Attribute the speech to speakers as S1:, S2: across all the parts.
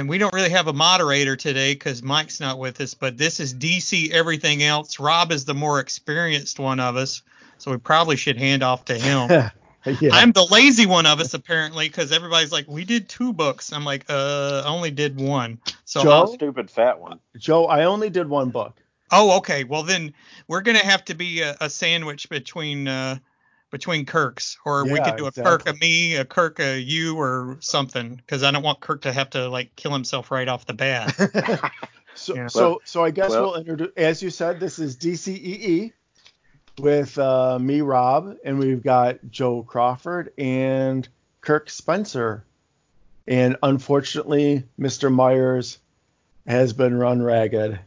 S1: And we don't really have a moderator today because Mike's not with us, but this is DC Everything Else. Rob is the more experienced one of us, so we probably should hand off to him.
S2: yeah.
S1: I'm the lazy one of us apparently because everybody's like, we did two books. I'm like, uh, I only did one. So
S2: Joe?
S1: I'll-
S3: Stupid fat one.
S2: Joe, I only did one book.
S1: oh, okay. Well then we're gonna have to be a, a sandwich between uh between Kirks, or we could do a Kirk
S2: exactly.
S1: of me, a Kirk of you, or something because I don't want Kirk to have to like kill himself right off the bat.
S2: So,
S1: Yeah.
S2: so, so I guess
S3: Well-
S2: we'll introduce, as you said, this is DCEE with uh, me, Rob, and we've got Joe Crawford and Kirk Spencer. And unfortunately, Mr. Myers has been run ragged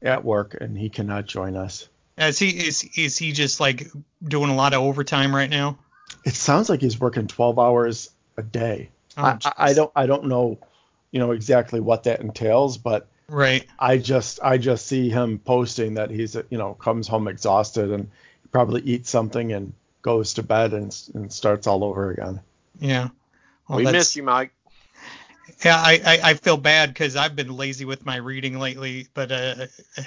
S2: at work, and he cannot join us.
S1: Is he is is he just like doing a lot of overtime right now?
S2: It sounds like he's working 12 hours a day.
S1: Oh,
S2: I, I, I don't, I don't know, you know, exactly what that entails, but
S1: Right.
S2: I just I just see him posting that he's you know comes home exhausted and probably eats something and goes to bed and, and starts all over again.
S1: Yeah. Well,
S3: we
S1: that's-
S3: miss you, Mike.
S1: Yeah, I, I, I feel bad because I've been lazy with my reading lately, but uh,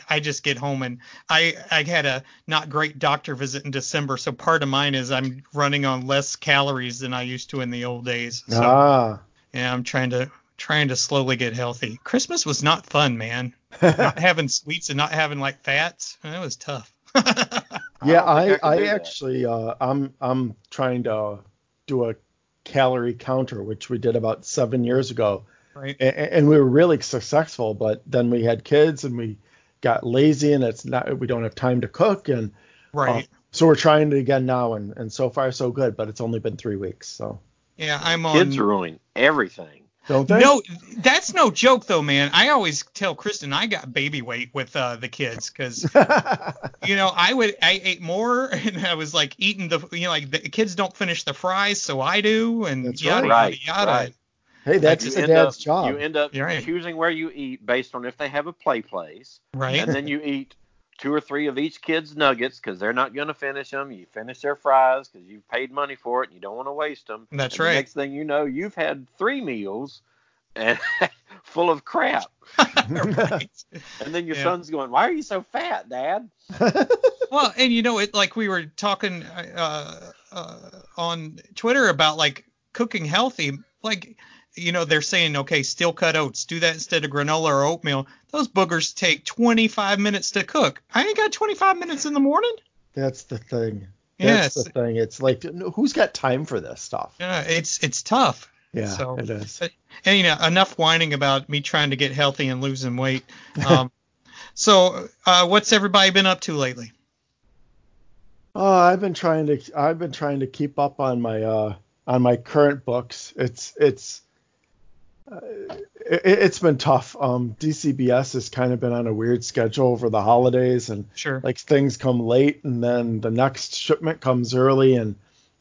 S1: I just get home and I I had a not great doctor visit in December, so part of mine is I'm running on less calories than I used to in the old days. So
S2: Ah,
S1: yeah, I'm trying to trying to slowly get healthy. Christmas was not fun, man. not having sweets and not having like fats, that was tough.
S2: yeah,
S3: don't
S2: I
S3: I
S2: I,
S3: could do that.
S2: actually uh, I'm I'm trying to do a calorie counter, which we did about seven years ago,
S1: right.
S2: and, and we were really successful. But then we had kids and we got lazy, and it's not we don't have time to cook, and
S1: Right.
S2: uh, so we're trying it again now, and and so far so good. But it's only been three weeks, so
S1: yeah, I'm on.
S3: Kids ruin everything.
S2: Don't they?
S1: No, that's no joke though, man. I always tell Kristen I got baby weight with uh, the kids because you know I would I ate more and I was like eating the you know like the kids don't finish the fries so I do and
S2: That's
S1: yada
S3: right.
S1: yada yada.
S3: Right.
S2: hey, that's
S1: You
S2: the
S3: end
S2: dad's
S3: up,
S2: job.
S3: You end up
S1: right.
S3: choosing where you eat based on if they have a play place,
S1: Right.
S3: and then you eat two or three of each kid's nuggets because they're not going to finish them. You finish their fries because you've paid money for it and you don't want to waste them.
S1: That's
S3: And the
S1: right.
S3: next thing you know, you've had three meals and full of crap.
S1: right.
S3: And then your
S1: Yeah.
S3: son's going, "Why are you so fat, Dad?"
S1: Well, and you know it like we were talking uh, uh, on Twitter about like cooking healthy. Like you know they're saying okay steel cut oats do that instead of granola or oatmeal. Those boogers take 25 minutes to cook. I ain't got 25 minutes in the morning.
S2: That's the thing.
S1: Yes.
S2: That's the thing. It's like who's got time for this stuff?
S1: Yeah, it's it's tough.
S2: Yeah,
S1: So-
S2: it is.
S1: And you know, enough whining about me trying to get healthy and losing weight. Um, so, uh, what's everybody been up to lately?
S2: Oh, I've been trying to I've been trying to keep up on my uh on my current books. It's it's it, it's been tough. Um, DCBS has kind of been on a weird schedule over the holidays, and
S1: Sure.
S2: like things come late, and then the next shipment comes early, and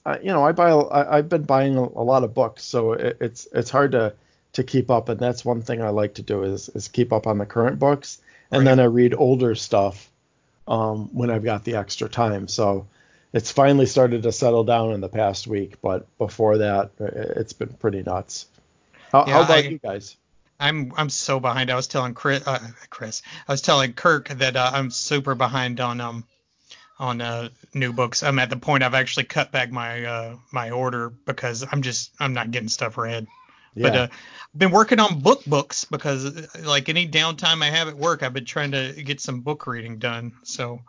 S2: uh, you know I buy I, I've been buying a, a lot of books, so it, it's it's hard to to keep up, and that's one thing I like to do is is keep up on the current books, and
S1: Right.
S2: then I read older stuff um, when I've got the extra time. So it's finally started to settle down in the past week, but before that, i- it's been pretty nuts. How,
S1: Yeah,
S2: how about
S1: I-
S2: you guys?
S1: I'm I'm so behind. I was telling Chris, uh, Chris, I was telling Kirk that uh, I'm super behind on um on uh, new books. I'm at the point I've actually cut back my uh, my order because I'm just I'm not getting stuff read. But
S2: Yeah.
S1: uh, I've been working on book books because uh, like any downtime I have at work, I've been trying to get some book reading done. So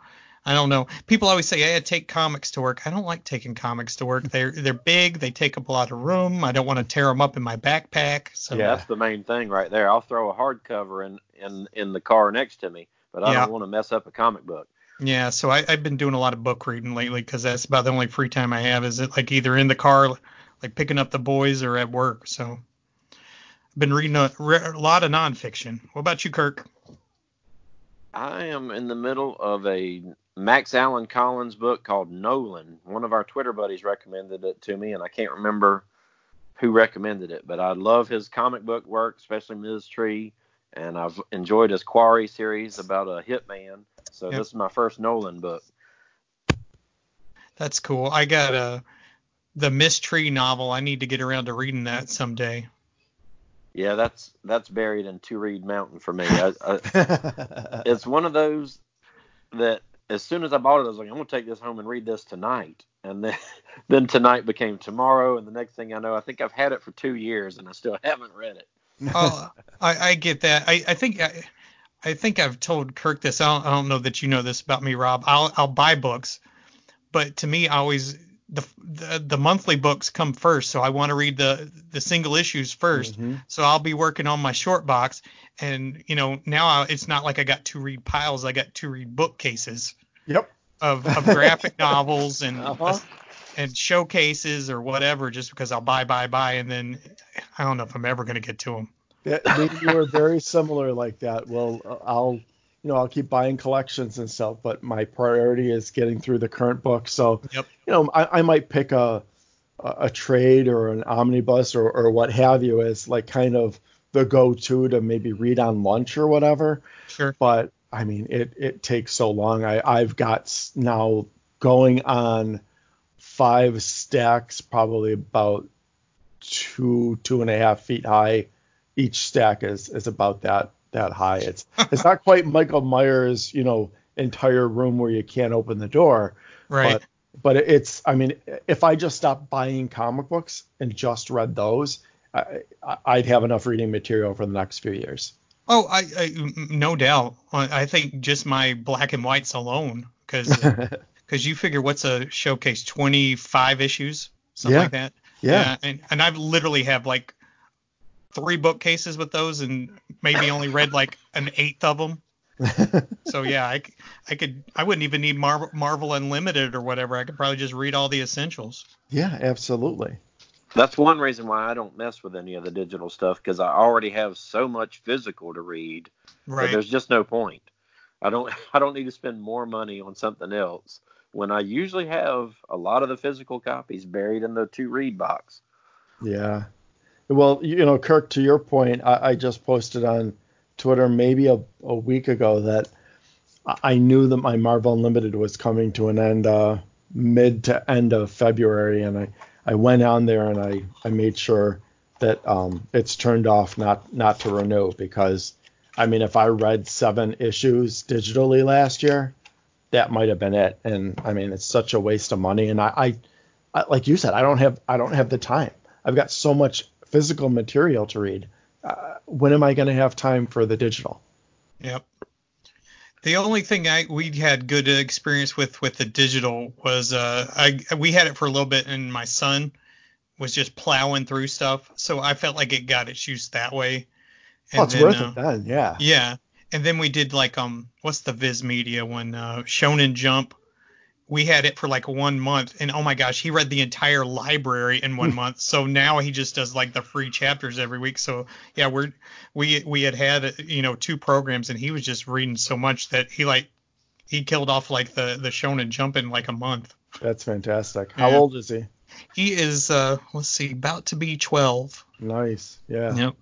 S1: I don't know. People always say, "Hey, I take comics to work." I don't like taking comics to work. They're they're big. They take up a lot of room. I don't want to tear them up in my backpack. So
S2: Yeah.
S3: That's the main thing right there. I'll throw a hardcover in in in the car next to me, but I
S1: Yeah.
S3: don't want to mess up a comic book.
S1: Yeah, so I, I've been doing a lot of book reading lately because that's about the only free time I have. Is it like either in the car, like picking up the boys, or at work. So I've been reading a, a lot of nonfiction. What about you, Kirk?
S3: I am in the middle of a Max Allan Collins book called Nolan. One of our Twitter buddies recommended it to me, and I can't remember who recommended it, but I love his comic book work, especially Ms. Tree, and I've enjoyed his Quarry series about a hitman. So
S1: Yep.
S3: this is my first Nolan book.
S1: That's cool. I got uh, the Ms. Tree novel. I need to get around to reading that someday.
S3: Yeah, that's that's buried in Two Read Mountain for me. I, I, it's one of those that as soon as I bought it, I was like, I'm gonna take this home and read this tonight. And then then tonight became tomorrow, and the next thing I know, I think I've had it for two years and I still haven't read it.
S1: oh, I, I get that. I, I think I, I think I've told Kirk this. I don't, I don't know that you know this about me, Rob. I'll I'll buy books, but to me, I always the, the the monthly books come first, so I want to read the the single issues 1st
S2: Mhm.
S1: So I'll be working on my short box, and you know now I, it's not like I got two read piles. I got two read bookcases
S2: Yep.
S1: of, of graphic novels and
S2: Uh-huh.
S1: and showcases or whatever, just because I'll buy buy buy, and then I don't know if I'm ever gonna get to them.
S2: Yeah, you are very similar like that. Well, I'll, you know, I'll keep buying collections and stuff, but my priority is getting through the current book. So,
S1: Yep.
S2: you know, I, I might pick a, a a trade or an omnibus or, or what have you as like kind of the go-to to maybe read on lunch or whatever.
S1: Sure.
S2: But I mean, it it takes so long. I I've got now going on five stacks, probably about two two and a half feet high. Each stack is is about that that high. It's it's not quite Michael Myers, you know, entire room where you can't open the door.
S1: Right.
S2: But but it's I mean, if I just stopped buying comic books and just read those, I, I'd have enough reading material for the next few years.
S1: Oh, I, I no doubt. I think just my black and whites alone, because because uh, you figure what's a showcase, 25 issues, something
S2: Yeah.
S1: like that.
S2: yeah.
S1: and and I've literally have like three bookcases with those, and maybe only read like an eighth of them. So yeah, I, I could I wouldn't even need Marvel, Marvel Unlimited or whatever. I could probably just read all the essentials.
S2: yeah, absolutely.
S3: That's one reason why I don't mess with any of the digital stuff because I already have so much physical to read
S1: Right.
S3: there's just no point. I don't I don't need to spend more money on something else when I usually have a lot of the physical copies buried in the two read box.
S2: Yeah. Well, you know, Kirk, to your point, I, I just posted on Twitter maybe a, a week ago that I knew that my Marvel Unlimited was coming to an end uh, mid to end of February, and I, I went on there and I, I made sure that um, it's turned off not not to renew because I mean if I read seven issues digitally last year, that might have been it, and I mean it's such a waste of money, and I, I, I like you said I don't have I don't have the time. I've got so much physical material to read. Uh, when am I going to have time for the digital?
S1: Yep. The only thing I we had good experience with with the digital was uh I we had it for a little bit and my son was just plowing through stuff so I felt like it got its use that way.
S2: oh, it's
S1: then,
S2: worth
S1: uh,
S2: it then. Yeah.
S1: Yeah, and then we did like um what's the Viz Media one uh Shonen Jump. We had it for like one month and oh my gosh he read the entire library in one month. So now he just does like the free chapters every week. So yeah we're we we had had you know two programs and he was just reading so much that he like he killed off like the the Shonen Jump in like a month.
S2: That's fantastic. How
S1: Yeah.
S2: old is he?
S1: He is uh let's see about to be 12.
S2: Nice. Yeah.
S1: Yep.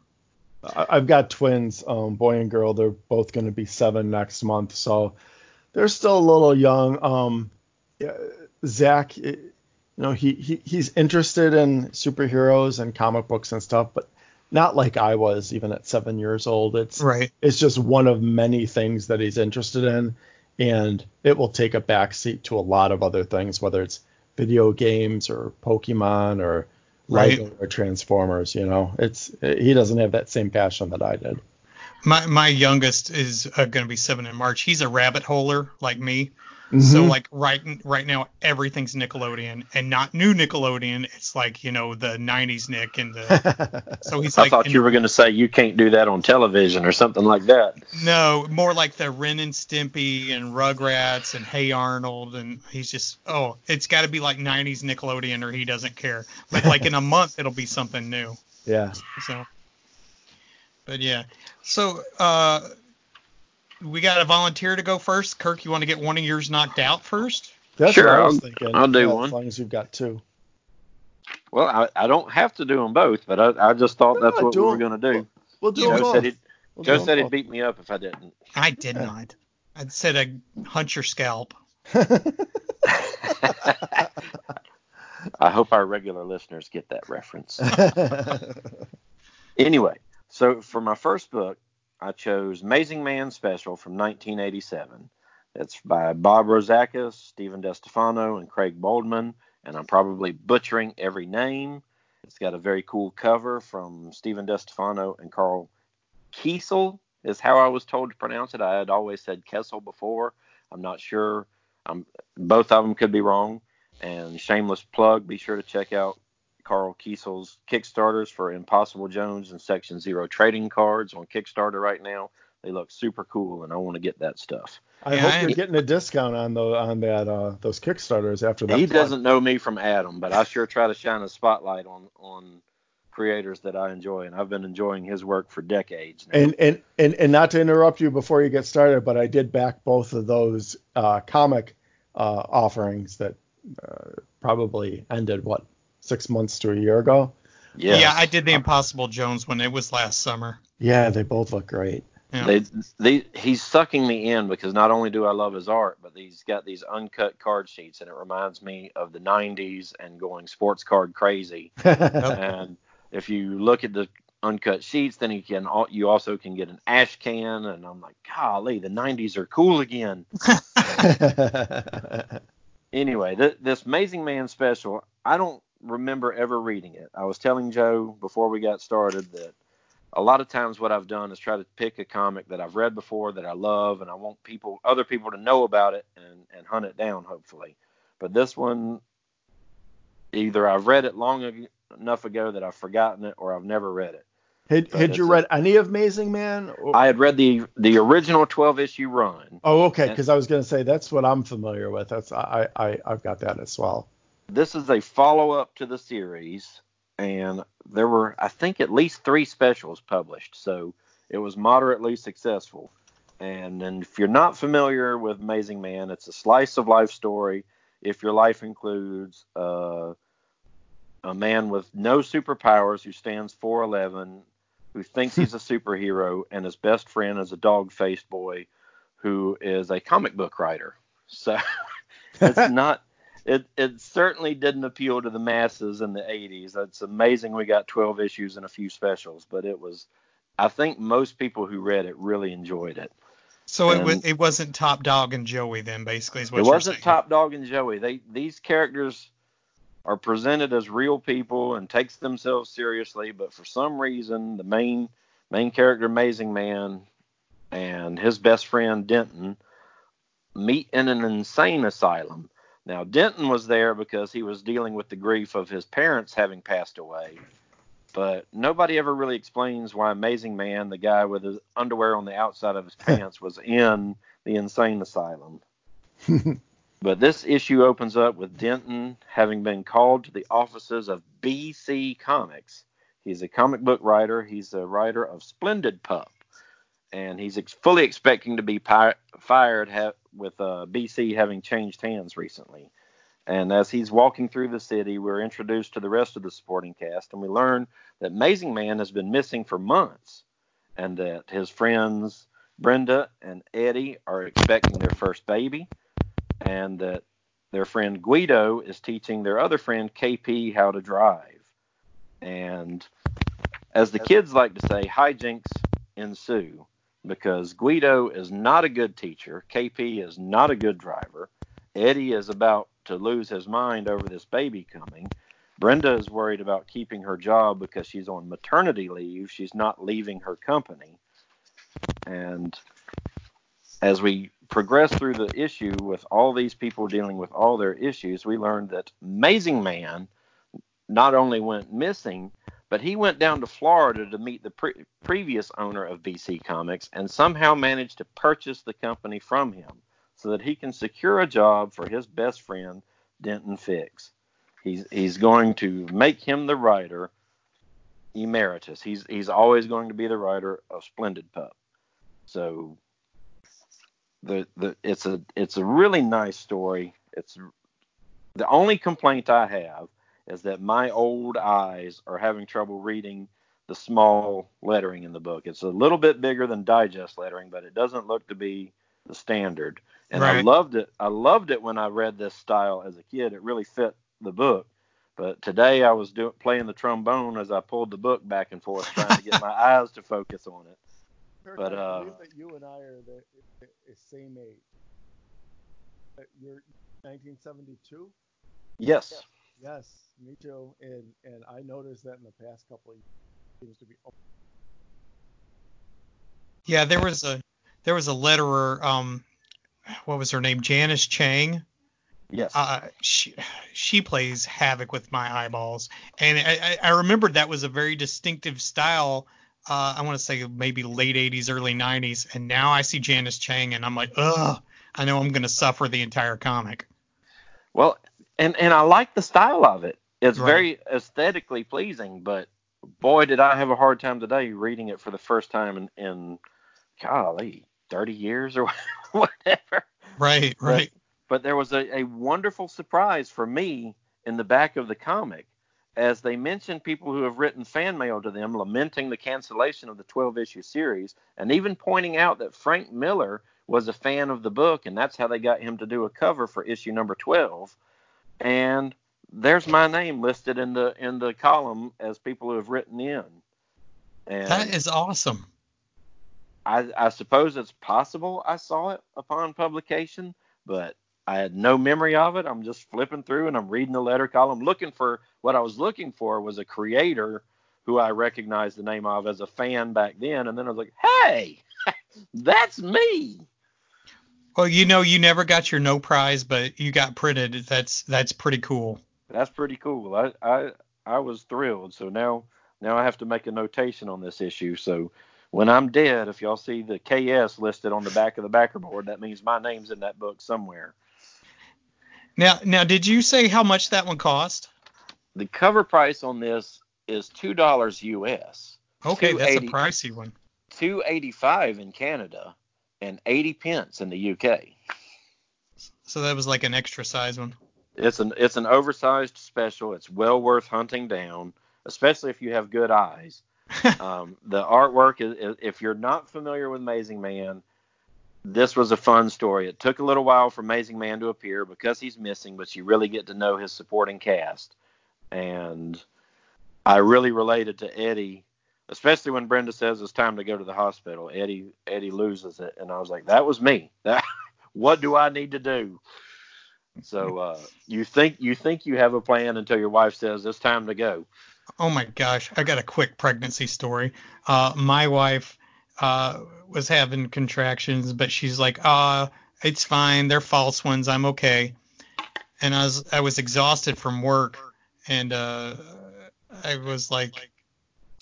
S2: I've got twins, um, boy and girl. They're both going to be seven next month, so they're still a little young. Um, Zach, you know, he, he he's interested in superheroes and comic books and stuff, but not like I was even at seven years old. It's
S1: Right.
S2: it's just one of many things that he's interested in, and it will take a backseat to a lot of other things, whether it's video games or Pokemon or
S1: Right.
S2: Lego or Transformers. You know, it's he doesn't have that same passion that I did.
S1: My my youngest is uh, going to be 7 in March. He's a rabbit holer like me. So
S2: Mhm.
S1: like right right now everything's Nickelodeon and not new Nickelodeon. It's like you know the '90s Nick and the so he's
S3: I
S1: like
S3: thought
S1: in-
S3: you were going to say you can't do that on television or something like that.
S1: no more like the Ren and Stimpy and Rugrats and Hey Arnold and he's just oh it's got to be like '90s Nickelodeon or he doesn't care. But like in a month it'll be something new.
S2: yeah.
S1: So but yeah so uh we got a volunteer to go first. Kirk, you want to get one of yours knocked out first?
S2: That's
S3: Sure,
S2: what I was
S3: I'll-
S2: thinking.
S3: I'll do
S2: Yeah,
S3: one.
S2: As long as you've got two.
S3: Well, I, I don't have to do them both, but I, I just thought that's what we were going to do.
S2: We'll do
S1: You
S2: them
S3: Joe
S2: both.
S3: said he'd,
S2: We'll
S3: Joe
S2: them
S3: said he'd beat me up if I didn't.
S1: I did
S2: Yeah.
S1: not. I said a hunt your scalp.
S3: I hope our regular listeners get that reference. Anyway, So for my first book, I chose Amazing Man Special from 1987. It's by Bob Rozakis, Stephen DeStefano, and Craig Boldman, and I'm probably butchering every name. It's got a very cool cover from Stephen DeStefano and Karl Kiesel is how I was told to pronounce it. I had always said Kessel before. I'm not sure. I'm, both of them could be wrong. And shameless plug, be sure to check out Karl Kiesel's Kickstarters for Impossible Jones and Section Zero trading cards on Kickstarter right now. They look super cool, and I want to get that stuff.
S2: I
S1: Yeah,
S2: hope
S1: I-
S2: you're getting a discount on the on that uh, those Kickstarters after that.
S3: He
S2: plug.
S3: doesn't know me from Adam, but I sure try to shine a spotlight on on creators that I enjoy, and I've been enjoying his work for decades now.
S2: And, and and and not to interrupt you before you get started, but I did back both of those uh, comic uh, offerings that uh, probably ended what six months to a year ago.
S3: yeah,
S1: Yeah, I did the Impossible Jones when It was last summer.
S2: Yeah, they both look great.
S1: Yeah.
S3: They, they, he's sucking me in because not only do I love his art, but he's got these uncut card sheets, and it reminds me of the '90s and going sports card crazy. and if you look at the uncut sheets, then you can you also can get an ash can, and I'm like, golly, the '90s are cool again. Anyway, th- this Amazing Man special, I don't remember ever reading it. I was telling Joe before we got started that a lot of times what I've done is try to pick a comic that I've read before that I love and I want people other people to know about it and and hunt it down hopefully. But this one either I've read it long enough ago that I've forgotten it or I've never read it.
S2: had had you read any of Amazing Man? Or-
S3: I had read the the original 12 issue run.
S2: oh, okay, because I was going to say that's what I'm familiar with. That's I, I I've got that as well.
S3: This is a follow up to the series and there were I think at least 3 specials published. So it was moderately successful. And, and if you're not familiar with Amazing Man, it's a slice of life story. If your life includes uh, a man with no superpowers who stands 4'11, who thinks he's a superhero, and his best friend is a dog faced boy who is a comic book writer. So it's not. It, it certainly didn't appeal to the masses in the 80s. It's amazing we got 12 issues and a few specials, but it was. I think most people who read it really enjoyed it.
S1: So it was it wasn't Top Dog and Joey then, basically is what
S3: it wasn't
S1: saying.
S3: Top Dog and Joey. They these characters are presented as real people and takes themselves seriously, but for some reason the main main character Amazing Man and his best friend Denton meet in an insane asylum. Now Denton was there because he was dealing with the grief of his parents having passed away. But nobody ever really explains why Amazing Man, the guy with his underwear on the outside of his pants, was in the insane asylum. But this issue opens up with Denton having been called to the offices of BC Comics. He's a comic book writer. He's a writer of Splendid Pup, and he's ex- fully expecting to be pi- fired ha- with uh, BC having changed hands recently. And as he's walking through the city, we're introduced to the rest of the supporting cast, and we learn that Amazing Man has been missing for months, and that his friends Brenda and Eddie are expecting their first baby and that their friend Guido is teaching their other friend KP how to drive. And as the kids like to say, hijinks ensue because Guido is not a good teacher, KP is not a good driver, Eddie is about to lose his mind over this baby coming. Brenda is worried about keeping her job because she's on maternity leave. She's not leaving her company. And as we progress through the issue with all these people dealing with all their issues, we learned that Amazing Man not only went missing, but he went down to Florida to meet the pre- previous owner of BC Comics and somehow managed to purchase the company from him so that he can secure a job for his best friend, Denton Fixx. He's, he's going to make him the writer emeritus. He's, he's always going to be the writer of Splendid Pup. So the the it's a it's a really nice story. It's the only complaint I have is that my old eyes are having trouble reading the small lettering in the book. It's a little bit bigger than digest lettering, but it doesn't look to be the standard. And I loved it. I loved it when I read this style as a kid. It really fit the book. But today I was doing playing the trombone as I pulled the book back and forth, trying to get my eyes to focus on it.
S2: Kirk,
S3: But,
S2: I
S3: uh,
S2: believe that you and I are the, the, the same age. Uh, You're 1972.
S3: Yes.
S2: Yes, me too. And and I noticed that in the past couple of years seems to be.
S1: Yeah, there was a there was a letterer. Um, what was her name? Janice Chiang.
S3: Yes.
S1: Uh, she she plays havoc with my eyeballs, and I, I I remembered that was a very distinctive style. Uh, I want to say maybe late 80s, early 90s, and now I see Janice Chiang, and I'm like, ugh, I know I'm gonna suffer the entire comic.
S3: Well, and and I like the style of it. It's
S1: Right.
S3: very aesthetically pleasing, but boy, did I have a hard time today reading it for the first time in, in golly, 30 years or whatever.
S1: Right, right.
S3: But there was a, a wonderful surprise for me in the back of the comic as they mention people who have written fan mail to them lamenting the cancellation of the 12 issue series and even pointing out that Frank Miller was a fan of the book and that's how they got him to do a cover for issue number 12 and there's my name listed in the in the column as people who have written in and
S1: That is awesome.
S3: I, I suppose it's possible I saw it upon publication, but I had no memory of it. I'm just flipping through and I'm reading the letter column, looking for what I was looking for was a creator who I recognized the name of as a fan back then, and then I was like, hey, that's me.
S1: Well, you know, you never got your no prize, but you got printed. That's that's pretty cool.
S3: That's pretty cool. I I I was thrilled. So now now I have to make a notation on this issue. So when I'm dead, if y'all see the KS listed on the back of the backer board, that means my name's in that book somewhere.
S1: Now, now, did you say how much that one cost?
S3: The cover price on this is two dollars US,
S1: Okay, that's a pricey one.
S3: two eighty five in Canada, and eighty pence in the UK.
S1: So that was like an extra size one.
S3: It's an it's an oversized special. It's well worth hunting down, especially if you have good eyes. um, the artwork is, is if you're not familiar with Amazing Man, this was a fun story. It took a little while for Amazing Man to appear because he's missing, but you really get to know his supporting cast. And I really related to Eddie, especially when Brenda says it's time to go to the hospital. Eddie Eddie loses it, and I was like, that was me. That what do I need to do? So uh, you think you think you have a plan until your wife says it's time to go.
S1: Oh my gosh, I got a quick pregnancy story. Uh, my wife uh, was having contractions, but she's like, uh, it's fine. They're false ones. I'm okay. And I was I was exhausted from work, and uh, I was like,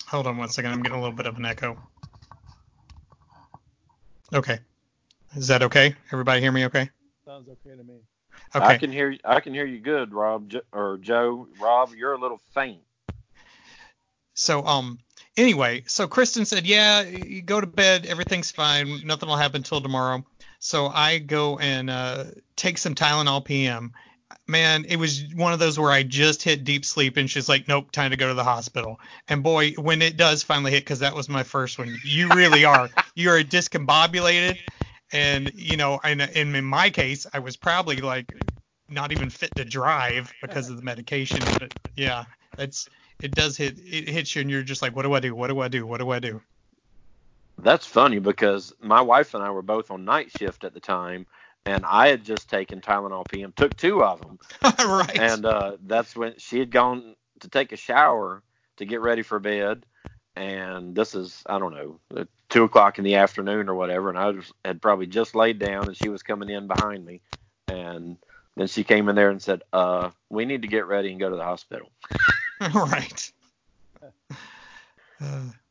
S1: hold on one second. I'm getting a little bit of an echo. Okay. Is that okay? Everybody hear me okay?
S2: Sounds okay to me.
S1: Okay.
S3: I can hear I can hear you good, Rob or Joe. Rob, you're a little faint.
S1: So um anyway, so Kristen said, "Yeah, you go to bed, everything's fine, nothing will happen till tomorrow." So I go and uh, take some Tylenol PM. Man, it was one of those where I just hit deep sleep, and she's like, "Nope, time to go to the hospital." And boy, when it does finally hit, because that was my first one, you really are. You are discombobulated, and you know, and, and in my case, I was probably like not even fit to drive because of the medication. But yeah, that's it does hit it hits you and you're just like what do i do what do i do what do i do
S3: That's funny because my wife and I were both on night shift at the time, and I had just taken Tylenol PM, took two of them,
S1: right.
S3: And uh, that's when she had gone to take a shower to get ready for bed, and this is I don't know uh, two o'clock in the afternoon or whatever, and I was, had probably just laid down, and she was coming in behind me, and then she came in there and said, "Uh, we need to get ready and go to the hospital."
S1: right. Uh,
S2: Well,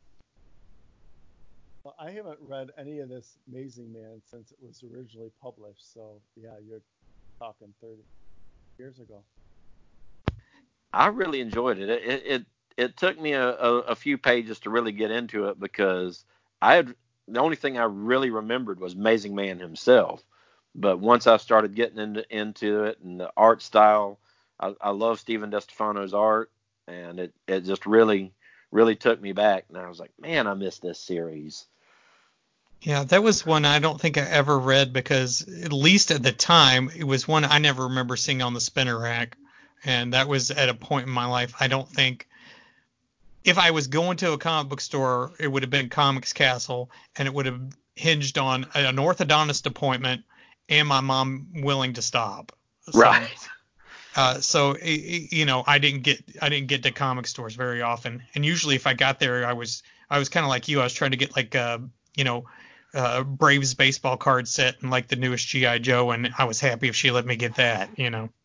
S2: I haven't read any of this Amazing Man since it was originally published. So yeah, you're talking 30 years ago.
S3: I really enjoyed it. It it it, it took me a, a, a few pages to really get into it because I had the only thing I really remembered was Amazing Man himself. But once I started getting into into it and the art style, I, I love Stephen DeStefano's art, and it it just really really took me back. And I was like, man, I miss this series.
S1: Yeah that was one i don't think i ever read because at least at the time it was one i never remember seeing on the spinner rack and that was at a point in my life I don't think if I was going to a comic book store, it would have been Comics Castle, and it would have hinged on an orthodontist appointment and my mom willing to stop. So,
S3: Right.
S1: Uh, so you know, I didn't get I didn't get to comic stores very often, and usually if I got there, I was I was kind of like you. I was trying to get like uh you know uh Braves baseball card set and like the newest GI Joe, and I was happy if she let me get that. You know.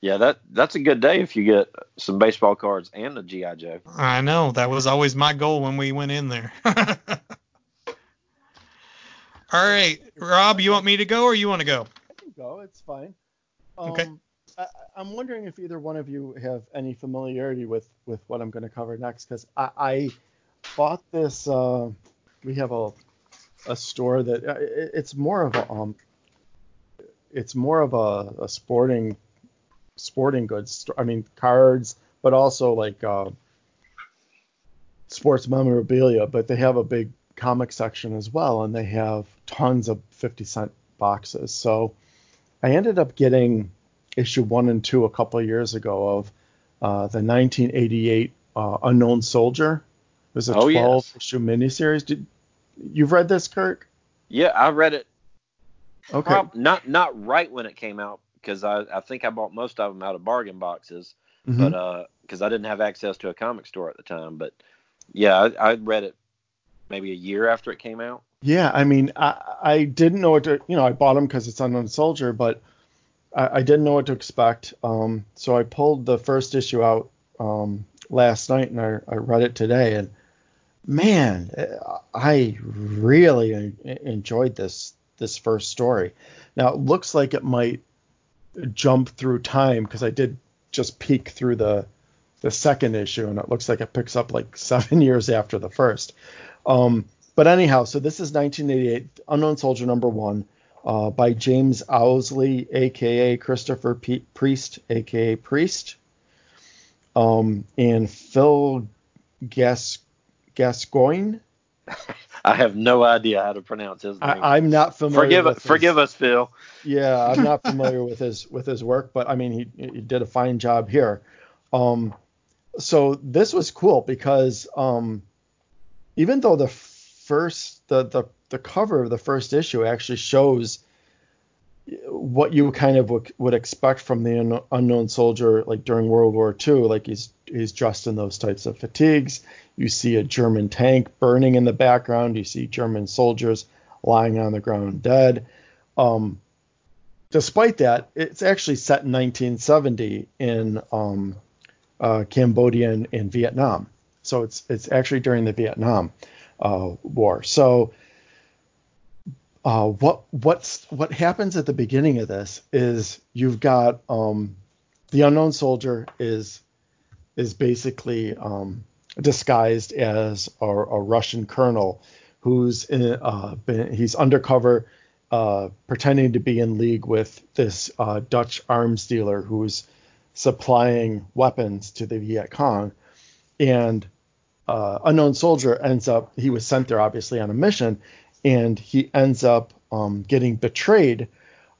S3: Yeah, that that's a good day if you get some baseball cards and a GI Joe.
S1: I know that was always my goal when we went in there. All right, Rob, you want me to go or you want to go?
S2: I can go. It's fine. Um,
S1: Okay.
S2: I, I'm wondering if either one of you have any familiarity with with what I'm going to cover next, because I, I bought this. Uh, we have a a store that uh, it- it's more of a um, it's more of a, a sporting sporting goods. Store. I mean cards, but also like uh, sports memorabilia. But they have a big comic section as well, and they have tons of 50 cent boxes. So I ended up getting issue one and two a couple years ago of uh, the 1988 uh, Unknown Soldier. It was a
S3: Oh,
S2: 12
S3: yes.
S2: issue miniseries. Did you've read this, Kirk?
S3: Yeah, I read it
S2: Okay.
S3: prob- not not right when it came out because I, I think I bought most of them out of bargain boxes,
S2: Mhm.
S3: but uh because I didn't have access to a comic store at the time. But yeah, I, I read it maybe a year after it came out.
S2: Yeah, I mean, I, I didn't know what to, you know, I bought them because it's Unknown Soldier, but I, I didn't know what to expect. Um, so I pulled the first issue out um, last night and I, I read it today, and man, I really enjoyed this this first story. Now it looks like it might jump through time because I did just peek through the the second issue, and it looks like it picks up like seven years after the first. Um, but anyhow, so this is 1988, Unknown Soldier number one, uh, by James Owsley, aka Christopher P- Priest, aka Priest, um, and Phil Gas Gascoine.
S3: I have no idea how to pronounce his name.
S2: I, I'm not familiar.
S3: forgive
S2: with his-
S3: forgive us, Phil.
S2: Yeah, I'm not familiar with his with his work, but I mean he, he did a fine job here. Um, so this was cool because um, even though the first the, the the cover of the first issue actually shows what you kind of would, would expect from the un, unknown soldier like during World War II, like he's he's dressed in those types of fatigues. You see a German tank burning in the background. You see German soldiers lying on the ground dead. Um, despite that, it's actually set in 1970 in um, uh, Cambodia and, Vietnam. So it's it's actually during the Vietnam uh, War. So uh, what what's what happens at the beginning of this is you've got um, the unknown soldier is is basically um, disguised as a, a Russian colonel who's in, uh, been, he's undercover uh, pretending to be in league with this uh, Dutch arms dealer who's supplying weapons to the Viet Cong. And uh, unknown soldier ends up he was sent there obviously on a mission, and he ends up um, getting betrayed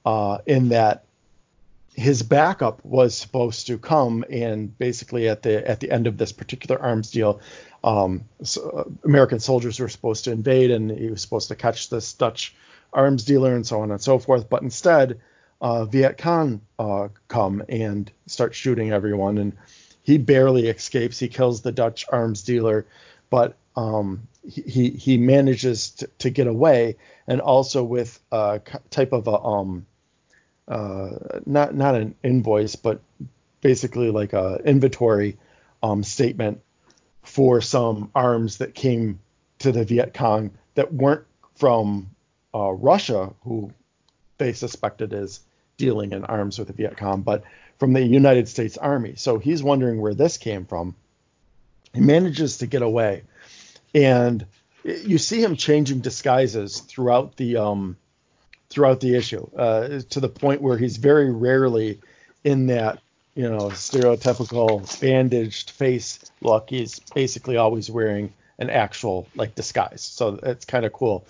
S2: uh, in that his backup was supposed to come and basically at the at the end of this particular arms deal um, so, uh, american soldiers were supposed to invade and he was supposed to catch this dutch arms dealer and so on and so forth. But instead uh, viet cong uh, come and start shooting everyone and he barely escapes. He kills the dutch arms dealer but um, he, he manages to, to get away and also with a type of a um, uh, not not an invoice, but basically like a inventory um, statement for some arms that came to the Viet Cong that weren't from uh, Russia, who they suspected as dealing in arms with the Viet Cong, but from the United States Army. So he's wondering where this came from. He manages to get away, and you see him changing disguises throughout the um, throughout the issue uh, to the point where he's very rarely in that you know stereotypical bandaged face look. He's basically always wearing an actual like disguise. So it's kind of cool.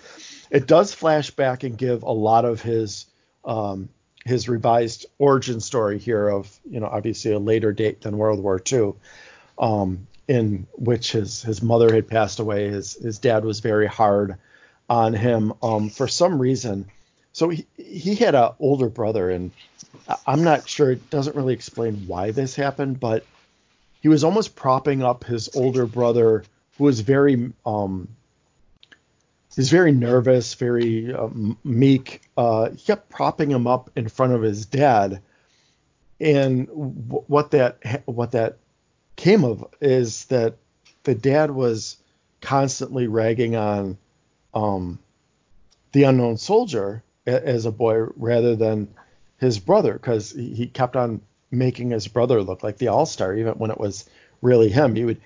S2: It does flash back and give a lot of his um, his revised origin story here of you know obviously a later date than World War II, um, in which his his mother had passed away. His his dad was very hard on him um, for some reason. So he he had an older brother, and I'm not sure. It doesn't really explain why this happened, but he was almost propping up his older brother, who was very um, he's very nervous, very uh, meek. Uh, he kept propping him up in front of his dad, and what that what that came of is that the dad was constantly ragging on um, the unknown soldier as a boy rather than his brother because he kept on making his brother look like the all star even when it was really him. He would,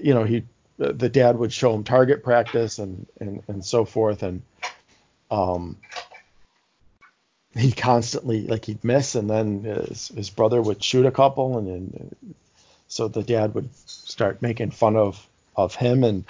S2: you know, he the dad would show him target practice and and and so forth and um he constantly like he'd miss and then his, his brother would shoot a couple and then so the dad would start making fun of of him and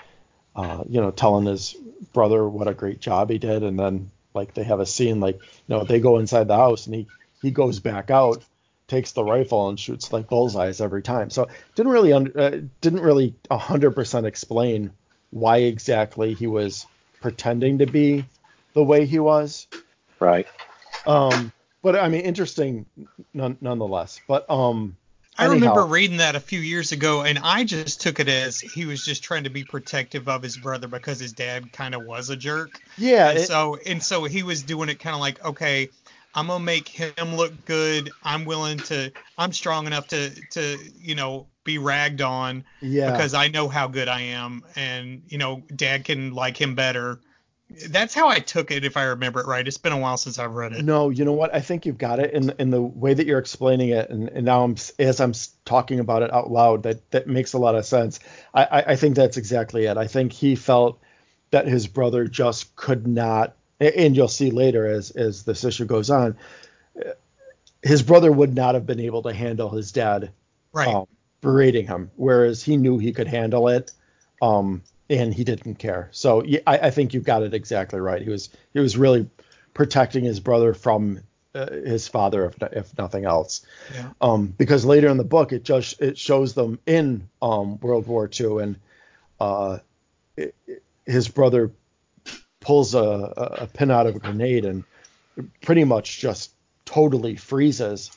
S2: uh, you know telling his brother what a great job he did and then like they have a scene like you know they go inside the house and he he goes back out takes the rifle and shoots like bullseyes every time. So didn't really under, uh, didn't really 100% explain why exactly he was pretending to be the way he was.
S3: Right.
S2: Um, but I mean, interesting none, nonetheless. But um,
S1: I remember reading that a few years ago, and I just took it as he was just trying to be protective of his brother because his dad kind of was a jerk.
S2: Yeah.
S1: And
S2: it-
S1: so and so he was doing it kind of like, okay, I'm gonna make him look good. I'm willing to. I'm strong enough to to you know be ragged on
S2: yeah.
S1: because I know how good I am, and you know dad can like him better. That's how I took it, if I remember it right. It's been a while since I've read it.
S2: No, you know what? I think you've got it in in the way that you're explaining it, and, and now I'm as I'm talking about it out loud, that that makes a lot of sense. I, I I think that's exactly it. I think he felt that his brother just could not, and you'll see later as as this issue goes on, his brother would not have been able to handle his dad
S1: Right.
S2: um, berating him, whereas he knew he could handle it, um, and he didn't care. So yeah, I, I think you got it exactly right. He was he was really protecting his brother from uh, his father, if if nothing else.
S1: Yeah.
S2: Um, because later in the book, it just it shows them in um, World War II, and uh, it, it- his brother pulls a, a, a pin out of a grenade and pretty much just totally freezes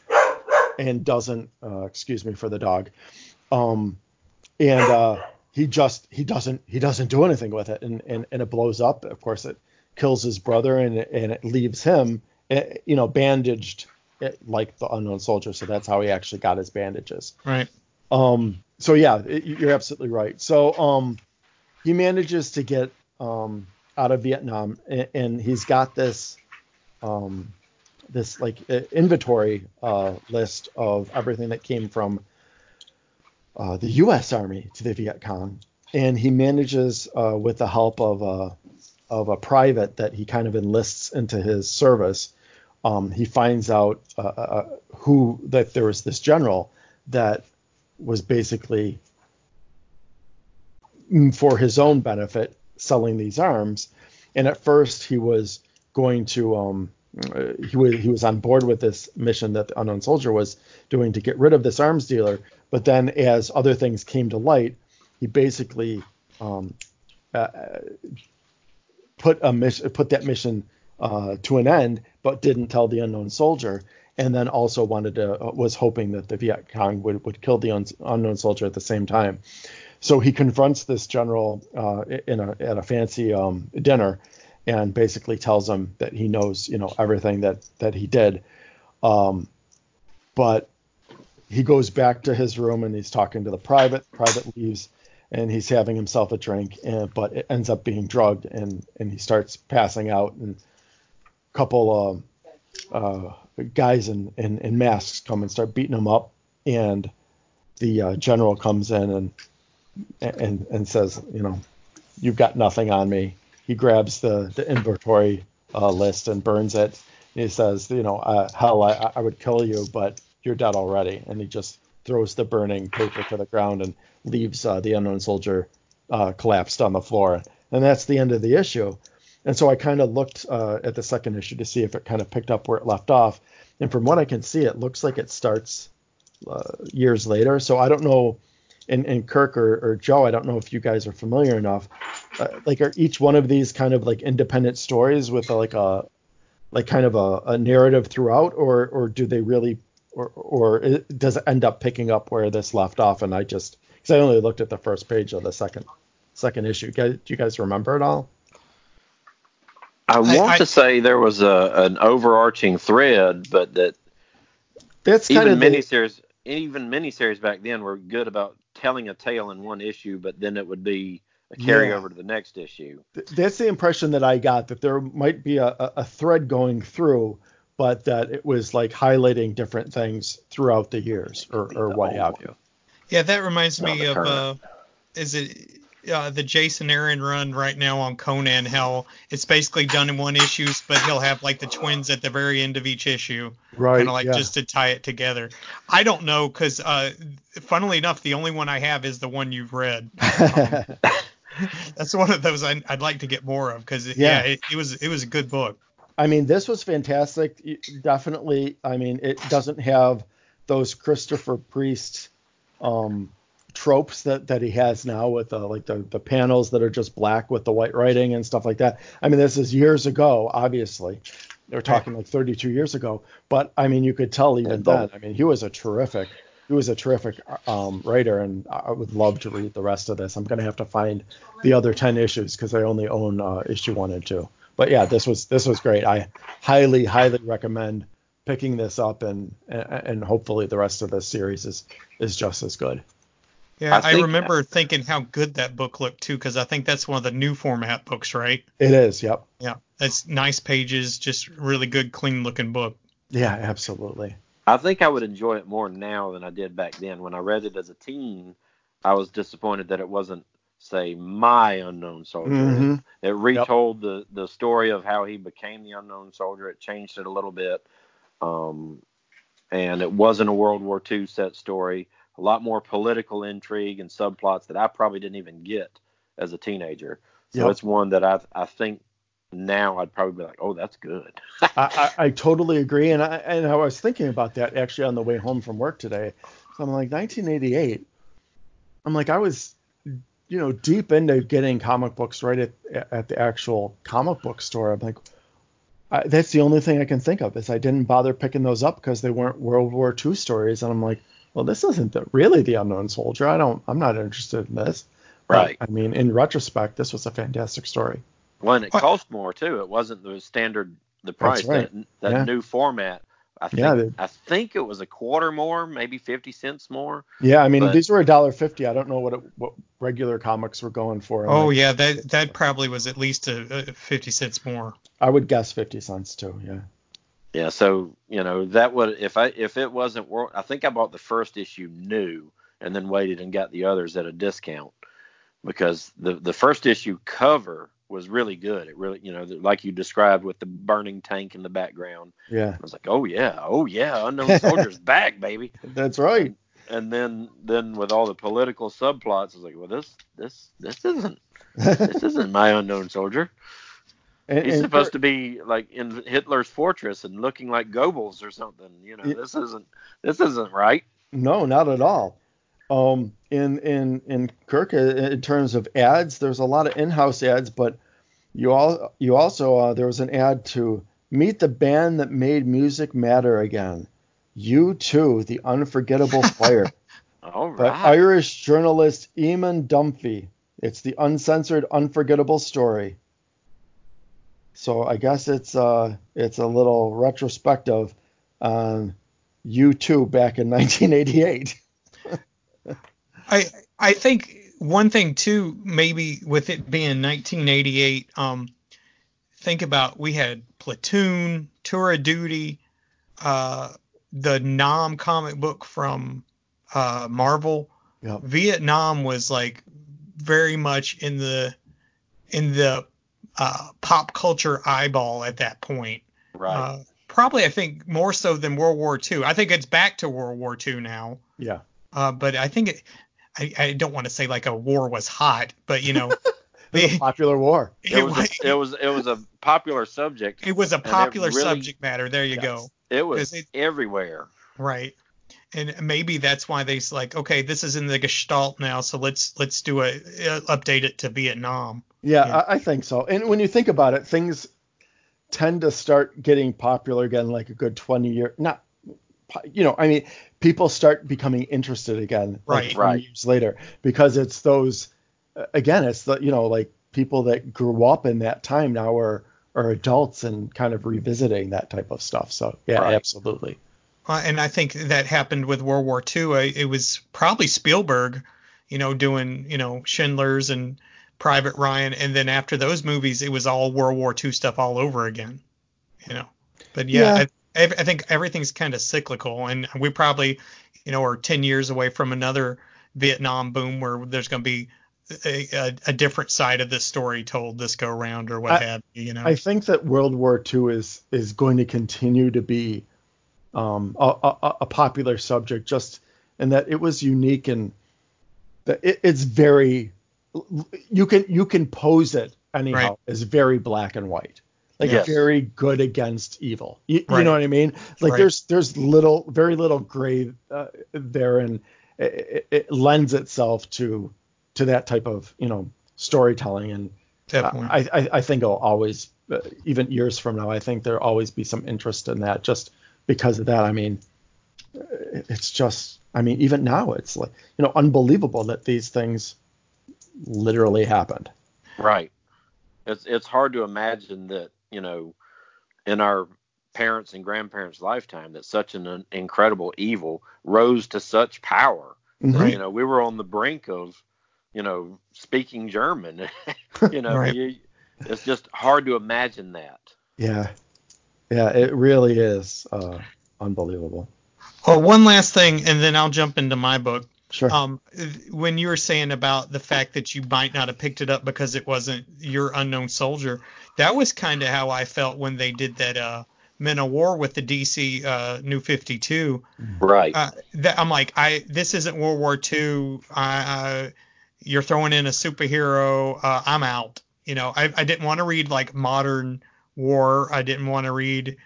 S2: and doesn't uh, excuse me for the dog um and uh he just he doesn't he doesn't do anything with it and and, and it blows up of course it kills his brother and and it leaves him eh, you know bandaged eh, like the unknown soldier so that's how he actually got his bandages
S1: Right.
S2: um, so yeah, it, you're absolutely right. So um, he manages to get um, out of Vietnam, and, and he's got this um, this like uh, inventory uh, list of everything that came from uh, the U.S. Army to the Viet Cong, and he manages uh, with the help of a of a private that he kind of enlists into his service. Um, he finds out uh, uh, who that there was this general that was basically mm, for his own benefit selling these arms. And at first he was going to um, uh, he was he was on board with this mission that the unknown soldier was doing to get rid of this arms dealer. But then as other things came to light, he basically um, uh, put a mission put that mission uh, to an end, but didn't tell the unknown soldier. And then also wanted to uh, was hoping that the Viet Cong would, would kill the un, unknown soldier at the same time. So he confronts this general uh, in a at a fancy um, dinner, and basically tells him that he knows you know everything that that he did. Um, but he goes back to his room and he's talking to the private. Private leaves and he's having himself a drink, and, but it ends up being drugged and and he starts passing out. And a couple uh, uh, guys in, in in masks come and start beating him up, and the uh, general comes in and and and says, you know, you've got nothing on me. He grabs the the inventory uh, list and burns it. He says, you know, uh, hell, I, I would kill you, but you're dead already. And he just throws the burning paper to the ground and leaves uh, the unknown soldier uh, collapsed on the floor. And that's the end of the issue. And so I kind of looked uh, at the second issue to see if it kind of picked up where it left off. And from what I can see, it looks like it starts uh, years later. So I don't know. And, and Kirk or, or Joe, I don't know if you guys are familiar enough. Uh, like, are each one of these kind of like independent stories with like a like kind of a, a narrative throughout, or or do they really, or or it, does it end up picking up where this left off? And I just because I only looked at the first page of the second second issue. Do you guys remember it all?
S3: I want I, I, to say there was a an overarching thread, but that
S2: that's kind
S3: even
S2: of
S3: miniseries, the, even miniseries back then were good about telling a tale in one issue, but then it would be a carryover yeah. to the next issue.
S2: That's the impression that I got that there might be a, a thread going through, but that it was like highlighting different things throughout the years or, or what have you.
S1: Yeah, that reminds me of uh, is it uh, the Jason Aaron run right now on Conan. How it's basically done in one issue, but he'll have like the twins at the very end of each issue,
S2: right?
S1: Kind of like
S2: yeah.
S1: just to tie it together. I don't know because, uh, funnily enough, the only one I have is the one you've read. Um, that's one of those I, would like to get more of because yeah, yeah it, it was it was a good book.
S2: I mean, this was fantastic. Definitely. I mean, it doesn't have those Christopher Priest um, tropes that, that he has now with the, like the, the panels that are just black with the white writing and stuff like that. I mean, this is years ago, obviously. They're talking like 32 years ago, but I mean, you could tell even then. I mean, he was a terrific, he was a terrific um, writer, and I would love to read the rest of this. I'm gonna have to find the other 10 issues because I only own uh, issue one and two. But yeah, this was this was great. I highly, highly recommend picking this up, and and hopefully the rest of the series is is just as good.
S1: Yeah, I, think, I remember thinking how good that book looked too, because I think that's one of the new format books, right?
S2: It is. Yep.
S1: Yeah, it's nice pages, just really good, clean looking book.
S2: Yeah, absolutely.
S3: I think I would enjoy it more now than I did back then. When I read it as a teen, I was disappointed that it wasn't, say, my unknown soldier.
S2: Mm-hmm.
S3: It, it retold yep. the the story of how he became the unknown soldier. It changed it a little bit, um, and it wasn't a World War II set story a lot more political intrigue and subplots that I probably didn't even get as a teenager. So yep. it's one that I I think now I'd probably be like, oh, that's good.
S2: I, I, I, totally agree, and I and I was thinking about that actually on the way home from work today. So I'm like 1988. I'm like I was, you know, deep into getting comic books right at at the actual comic book store. I'm like, I, that's the only thing I can think of is I didn't bother picking those up because they weren't World War II stories, and I'm like, well, this isn't the, really the unknown soldier. I don't, I'm not interested in this.
S3: Right.
S2: But, I mean, in retrospect, this was a fantastic story.
S3: Well, and it cost more too. It wasn't the standard, the price right. that that yeah. new format. I think yeah, I think it was a quarter more, maybe fifty cents more.
S2: Yeah, I mean but, these were a dollar fifty. I don't know what it, what regular comics were going for.
S1: Oh like, yeah, that that probably was at least a, a fifty cents more.
S2: I would guess fifty cents too. Yeah.
S3: Yeah, so you know that would if I if it wasn't worth I think I bought the first issue new and then waited and got the others at a discount because the the first issue cover was really good. It really you know like you described with the burning tank in the background.
S2: Yeah,
S3: I was like, oh yeah, oh yeah, unknown soldiers back, baby.
S2: That's right.
S3: And, and then then with all the political subplots, I was like, well this this this isn't this isn't my unknown soldier. And, He's and supposed for, to be like in Hitler's fortress and looking like Goebbels or something. You know, it, this isn't this isn't right.
S2: No, not at all. Um, in in in Kirk, uh, in terms of ads, there's a lot of in-house ads, but you all you also uh, there was an ad to meet the band that made music matter again. U2, the unforgettable fire.
S3: all right.
S2: By Irish journalist Eamon Dunphy. It's the uncensored, unforgettable story. So I guess it's uh it's a little retrospective on U2 back in 1988.
S1: I I think one thing too, maybe with it being 1988, um, think about we had Platoon, Tour of Duty, uh, the Nam comic book from uh, Marvel.
S2: Yep.
S1: Vietnam was like very much in the in the uh, pop culture eyeball at that point.
S3: Right. Uh,
S1: probably, I think more so than World War II. I think it's back to World War II now.
S2: Yeah.
S1: Uh, but I think it, I, I don't want to say like a war was hot, but you know,
S2: It was a popular war.
S3: It, it was a, it was it was a popular subject.
S1: It was a popular really, subject matter. There you yes, go.
S3: It was it, everywhere.
S1: Right. And maybe that's why they like, okay, this is in the Gestalt now, so let's let's do a, a update it to Vietnam.
S2: Yeah, yeah. I, I think so. And when you think about it, things tend to start getting popular again like a good 20 year not you know i mean people start becoming interested again
S1: right
S2: like
S3: right
S2: years later because it's those again it's the you know like people that grew up in that time now are are adults and kind of revisiting that type of stuff so yeah right. absolutely
S1: uh, and i think that happened with world war ii it was probably spielberg you know doing you know schindler's and Private Ryan, and then after those movies, it was all World War II stuff all over again. You know, but yeah, yeah. I, I think everything's kind of cyclical, and we probably, you know, are 10 years away from another Vietnam boom where there's going to be a, a, a, different side of this story told this go around or what I, have you. You know,
S2: I think that World War II is is going to continue to be um, a, a, a, popular subject, just in that it was unique and that it, it's very you can you can pose it anyhow right. as very black and white like yes. very good against evil you, right. you, know what i mean like right. there's there's little very little gray uh, there and it, it, lends itself to to that type of you know storytelling and
S1: Definitely.
S2: I, I i think it'll always uh, even years from now i think there'll always be some interest in that just because of that i mean it's just i mean even now it's like you know unbelievable that these things literally happened.
S3: Right. It's it's hard to imagine that you know in our parents and grandparents' lifetime that such an incredible evil rose to such power. Mm-hmm. You know, we were on the brink of you know speaking German. you know, right. you, it's just hard to imagine that.
S2: Yeah. Yeah, it really is uh, unbelievable.
S1: Well, one last thing, and then I'll jump into my book.
S2: Sure.
S1: Um, when you were saying about the fact that you might not have picked it up because it wasn't your unknown soldier, that was kind of how I felt when they did that uh, Men of War with the DC uh, New 52.
S3: Right.
S1: Uh, that, I'm like, I this isn't World War II. I, you're throwing in a superhero. Uh, I'm out. You know, I, I didn't want to read like modern war. I didn't want to read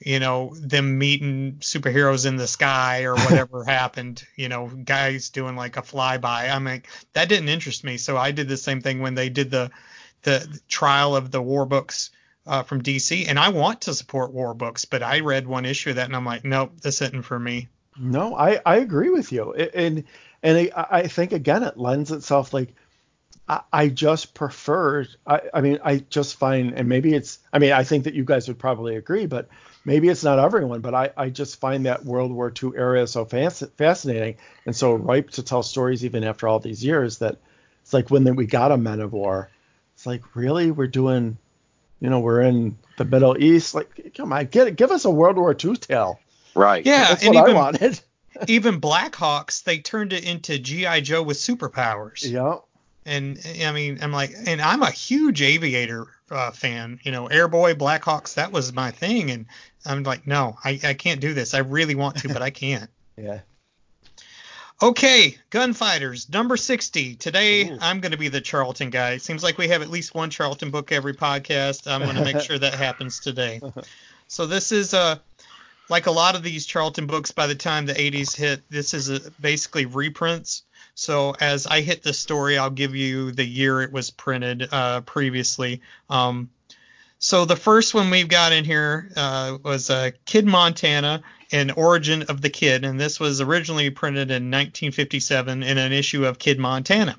S1: you know, them meeting superheroes in the sky or whatever happened, you know, guys doing like a flyby. I mean, that didn't interest me. So I did the same thing when they did the the trial of the war books uh, from DC, and I want to support war books, but I read one issue of that and I'm like, nope, this isn't for me.
S2: No, I I agree with you, and and I think again it lends itself like I, just prefer. I, I mean, I just find, and maybe it's. I mean, I think that you guys would probably agree, but maybe it's not everyone. But I, I just find that World War II era so fascinating and so ripe to tell stories even after all these years. That it's like when we got a Men of War, it's like really we're doing, you know, we're in the Middle East. Like, come on, get give us a World War II tale.
S3: Right.
S1: Yeah,
S2: that's what even, I wanted.
S1: even Blackhawks, they turned it into GI Joe with superpowers.
S2: Yeah.
S1: And I mean, I'm like, and I'm a huge aviator uh, fan. You know, Airboy, Blackhawks, that was my thing. And I'm like, no, I, I can't do this. I really want to, but I can't.
S2: yeah.
S1: Okay, Gunfighters, number 60. Today, Ooh. I'm going to be the Charlton guy. Seems like we have at least one Charlton book every podcast. I'm going to make sure that happens today. So this is uh, like a lot of these Charlton books. By the time the 80s hit, this is a, basically reprints. So as I hit the story, I'll give you the year it was printed uh, previously. Um, so the first one we've got in here uh, was uh, Kid Montana and Origin of the Kid, and this was originally printed in 1957 in an issue of Kid Montana.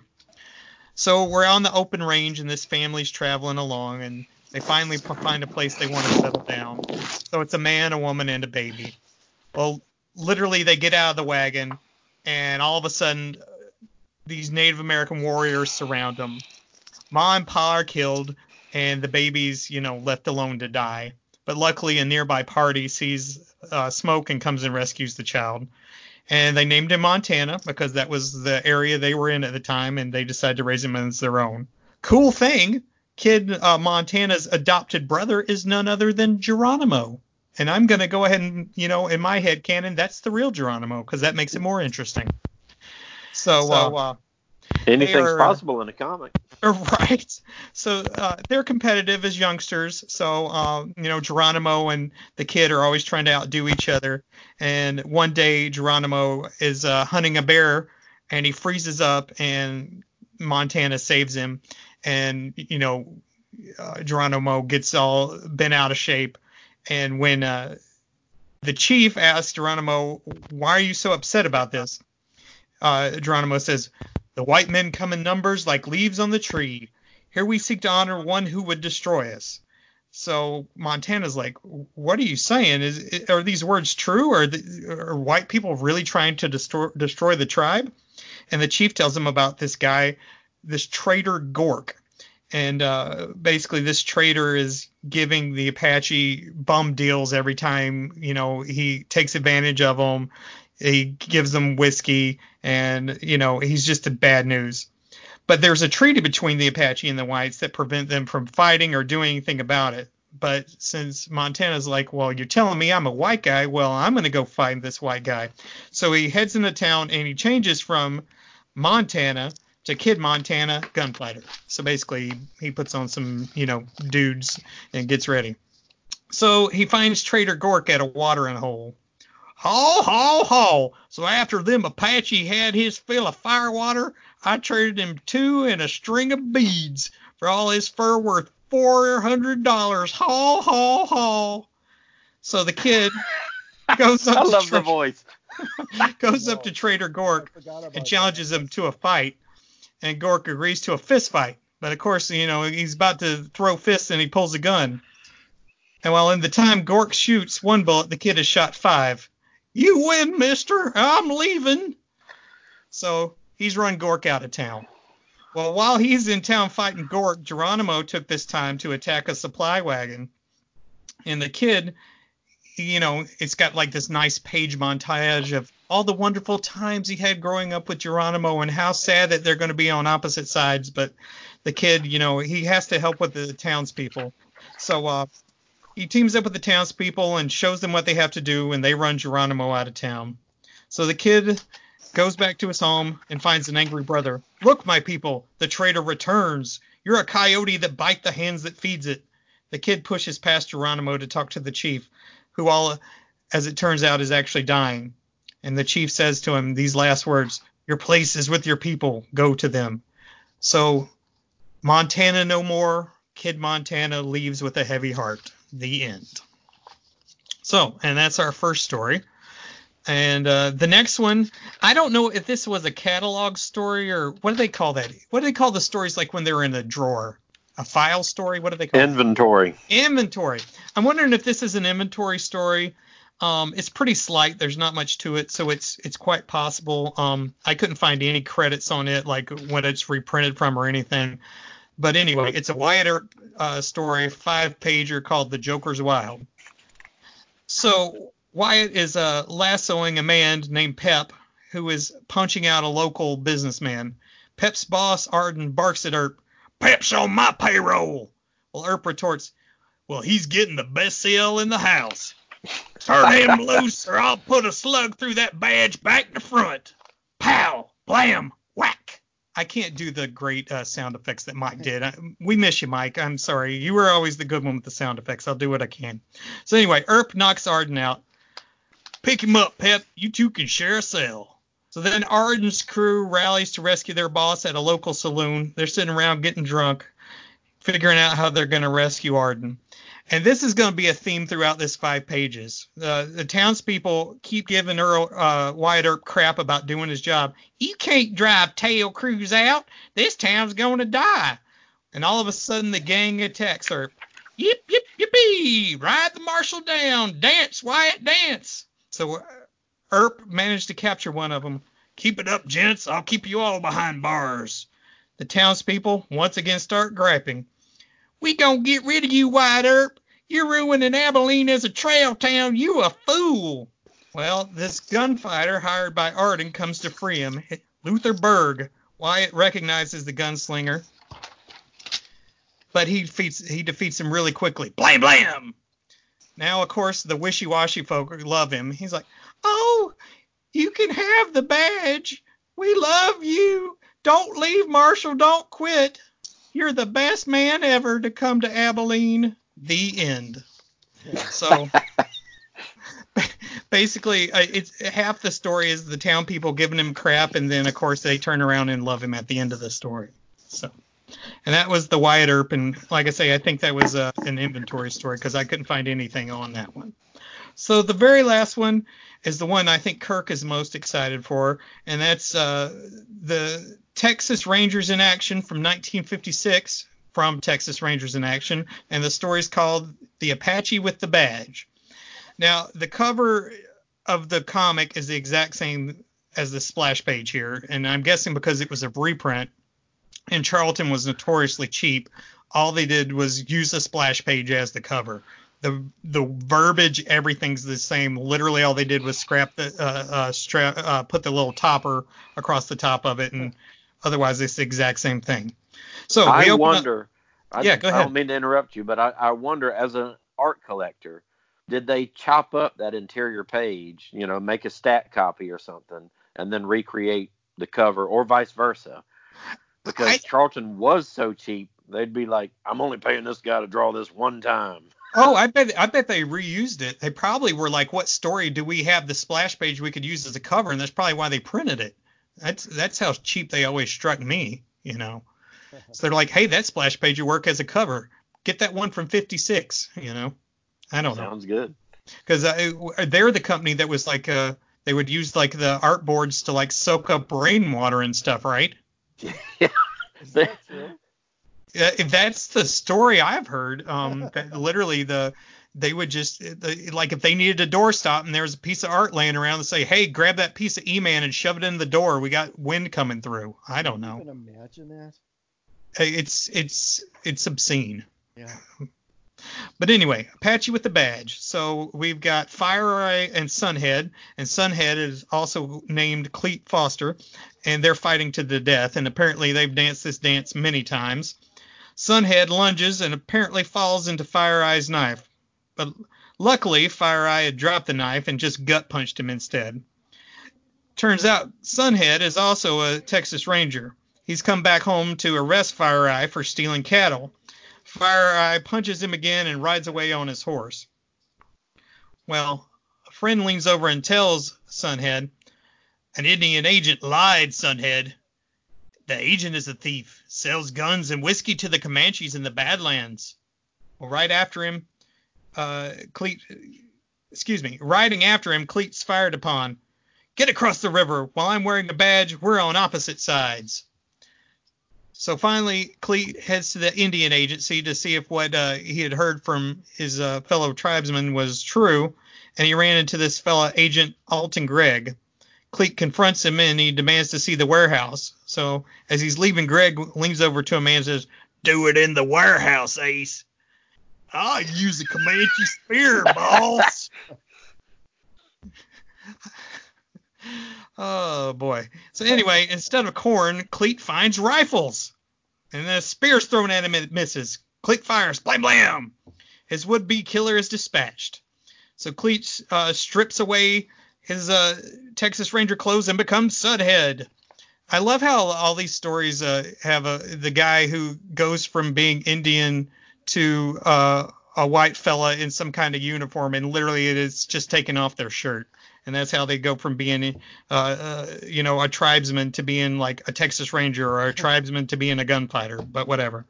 S1: So we're on the open range, and this family's traveling along, and they finally find a place they want to settle down. So it's a man, a woman, and a baby. Well, literally, they get out of the wagon, and all of a sudden, these Native American warriors surround them. Ma and Pa are killed, and the baby's, you know, left alone to die. But luckily, a nearby party sees uh, smoke and comes and rescues the child. And they named him Montana because that was the area they were in at the time, and they decided to raise him as their own. Cool thing, kid uh, Montana's adopted brother is none other than Geronimo. And I'm going to go ahead and, you know, in my head canon, that's the real Geronimo because that makes it more interesting. So, so uh, uh,
S3: Anything's
S1: are,
S3: possible in a comic.
S1: Right. So uh, they're competitive as youngsters. So um, you know Geronimo and the kid are always trying to outdo each other. And one day Geronimo is uh, hunting a bear, and he freezes up, and Montana saves him. And you know uh, Geronimo gets all bent out of shape. And when uh, the chief asks Geronimo, "Why are you so upset about this?" Uh, Geronimo says, the white men come in numbers like leaves on the tree. Here we seek to honor one who would destroy us. So Montana's like, what are you saying? Is are these words true? Or the, are white people really trying to destroy destroy the tribe? And the chief tells him about this guy, this trader Gork. And uh, basically, this trader is giving the Apache bum deals every time, you know, he takes advantage of them. He gives them whiskey, and you know he's just a bad news. But there's a treaty between the Apache and the whites that prevent them from fighting or doing anything about it. But since Montana's like, well, you're telling me I'm a white guy, well, I'm going to go find this white guy. So he heads into town and he changes from Montana to Kid Montana gunfighter. So basically, he puts on some, you know, dudes and gets ready. So he finds Trader Gork at a watering hole. Haw, haw, haw. So after them Apache had his fill of firewater, I traded him two and a string of beads for all his fur worth four hundred dollars. Haw, haw, haw. So the kid goes up
S3: I
S1: to
S3: love
S1: Tra-
S3: the voice.
S1: goes up to Trader Gork and challenges him to a fight. And Gork agrees to a fist fight. But of course, you know, he's about to throw fists and he pulls a gun. And while in the time Gork shoots one bullet, the kid has shot five. You win, mister. I'm leaving. So he's run Gork out of town. Well, while he's in town fighting Gork, Geronimo took this time to attack a supply wagon. And the kid, you know, it's got like this nice page montage of all the wonderful times he had growing up with Geronimo and how sad that they're going to be on opposite sides. But the kid, you know, he has to help with the townspeople. So uh, he teams up with the townspeople and shows them what they have to do, and they run Geronimo out of town. So the kid goes back to his home and finds an angry brother. Look, my people, the traitor returns. You're a coyote that bite the hands that feeds it. The kid pushes past Geronimo to talk to the chief, who all, as it turns out, is actually dying. And the chief says to him these last words: "Your place is with your people. Go to them." So, Montana no more. Kid Montana leaves with a heavy heart. The end. So, and that's our first story. And uh, the next one, I don't know if this was a catalog story or what do they call that? What do they call the stories like when they're in a drawer? A file story? What do they call it?
S3: Inventory.
S1: Inventory. I'm wondering if this is an inventory story. Um, it's pretty slight. There's not much to it, so it's it's quite possible. Um, I couldn't find any credits on it, like when it's reprinted from or anything. But anyway, it's a Wyatt Earp uh, story, five pager called "The Joker's Wild." So Wyatt is uh, lassoing a man named Pep, who is punching out a local businessman. Pep's boss Arden barks at Earp, "Pep's on my payroll." Well, Earp retorts, "Well, he's getting the best sale in the house." Turn him loose, or I'll put a slug through that badge back to front. Pow, blam, whack. I can't do the great uh, sound effects that Mike did. I, we miss you, Mike. I'm sorry. You were always the good one with the sound effects. I'll do what I can. So anyway, Earp knocks Arden out. Pick him up, Pep. You two can share a cell. So then Arden's crew rallies to rescue their boss at a local saloon. They're sitting around getting drunk, figuring out how they're going to rescue Arden. And this is going to be a theme throughout this five pages. Uh, the townspeople keep giving Earl uh, Wyatt Earp crap about doing his job. You can't drive tail crews out. This town's going to die. And all of a sudden, the gang attacks Earp. Yip, yip, yippee! Ride the marshal down. Dance, Wyatt, dance. So uh, Earp managed to capture one of them. Keep it up, gents. I'll keep you all behind bars. The townspeople once again start griping. We gonna get rid of you, Wyatt Earp. You're ruining Abilene as a trail town. You a fool. Well, this gunfighter hired by Arden comes to free him. Luther Berg. Wyatt recognizes the gunslinger, but he defeats he defeats him really quickly. Blam blam. Now, of course, the wishy-washy folk love him. He's like, "Oh, you can have the badge. We love you. Don't leave, Marshall. Don't quit. You're the best man ever to come to Abilene. The end. So basically, uh, it's half the story is the town people giving him crap, and then of course they turn around and love him at the end of the story. So, and that was the Wyatt Earp, and like I say, I think that was uh, an inventory story because I couldn't find anything on that one. So the very last one is the one I think Kirk is most excited for, and that's uh, the Texas Rangers in Action from 1956 from Texas Rangers in Action, and the story is called The Apache with the Badge. Now, the cover of the comic is the exact same as the splash page here, and I'm guessing because it was a reprint and Charlton was notoriously cheap, all they did was use the splash page as the cover. The the verbiage, everything's the same. Literally, all they did was scrap the uh, uh, strap, uh, put the little topper across the top of it, and otherwise it's the exact same thing. So
S3: I
S1: open up-
S3: wonder. I,
S1: Yeah, go ahead I
S3: don't mean to interrupt you, but I, I wonder, as an art collector, did they chop up that interior page, you know, make a stat copy or something, and then recreate the cover, or vice versa? Because
S1: I-
S3: Charlton was so cheap, they'd be like, "I'm only paying this guy to draw this one time."
S1: Oh, I bet I bet they reused it. They probably were like, what story do we have the splash page we could use as a cover? And that's probably why they printed it. That's that's how cheap they always struck me, you know. So they're like, hey, that splash page would work as a cover. Get that one from 56, you know. I don't know.
S3: Sounds good.
S1: because they're the company that was like uh they would use like the art boards to like soak up rainwater and stuff, right?
S2: Is that true?
S1: If that's the story I've heard. Um, that literally the they would just the, like if they needed a doorstop and there was a piece of art laying around to say, hey, grab that piece of E-man and shove it in the door. We got wind coming through. I don't know.
S2: Can you imagine that?
S1: It's it's it's obscene.
S2: Yeah.
S1: But anyway, Apache with the badge. So we've got Fire Eye and Sunhead, and Sunhead is also named Cleet Foster, and they're fighting to the death. And apparently they've danced this dance many times. Sunhead lunges and apparently falls into Fire Eye's knife, but luckily Fire Eye had dropped the knife and just gut punched him instead. Turns out Sunhead is also a Texas Ranger. He's come back home to arrest Fire Eye for stealing cattle. Fire Eye punches him again and rides away on his horse. Well, a friend leans over and tells Sunhead, An Indian agent lied, Sunhead. The agent is a thief, sells guns and whiskey to the Comanches in the Badlands. Well, right after him, uh, Cleet, excuse me, riding after him, Cleet's fired upon. Get across the river. While I'm wearing a badge, we're on opposite sides. So finally, Cleet heads to the Indian agency to see if what uh, he had heard from his uh, fellow tribesmen was true, and he ran into this fellow agent Alton Gregg. Cleet confronts him and he demands to see the warehouse. So as he's leaving, Greg leans over to him and says, "Do it in the warehouse, Ace." I use a Comanche spear, boss. oh boy. So anyway, instead of corn, Cleet finds rifles. And then a spear's thrown at him and it misses. Cleet fires, blam blam. His would-be killer is dispatched. So Cleet uh, strips away his uh, Texas Ranger clothes and becomes Sunhead. I love how all these stories uh, have a the guy who goes from being Indian to uh, a white fella in some kind of uniform, and literally it is just taking off their shirt, and that's how they go from being, uh, uh, you know, a tribesman to being like a Texas Ranger or a tribesman to being a gunfighter, but whatever.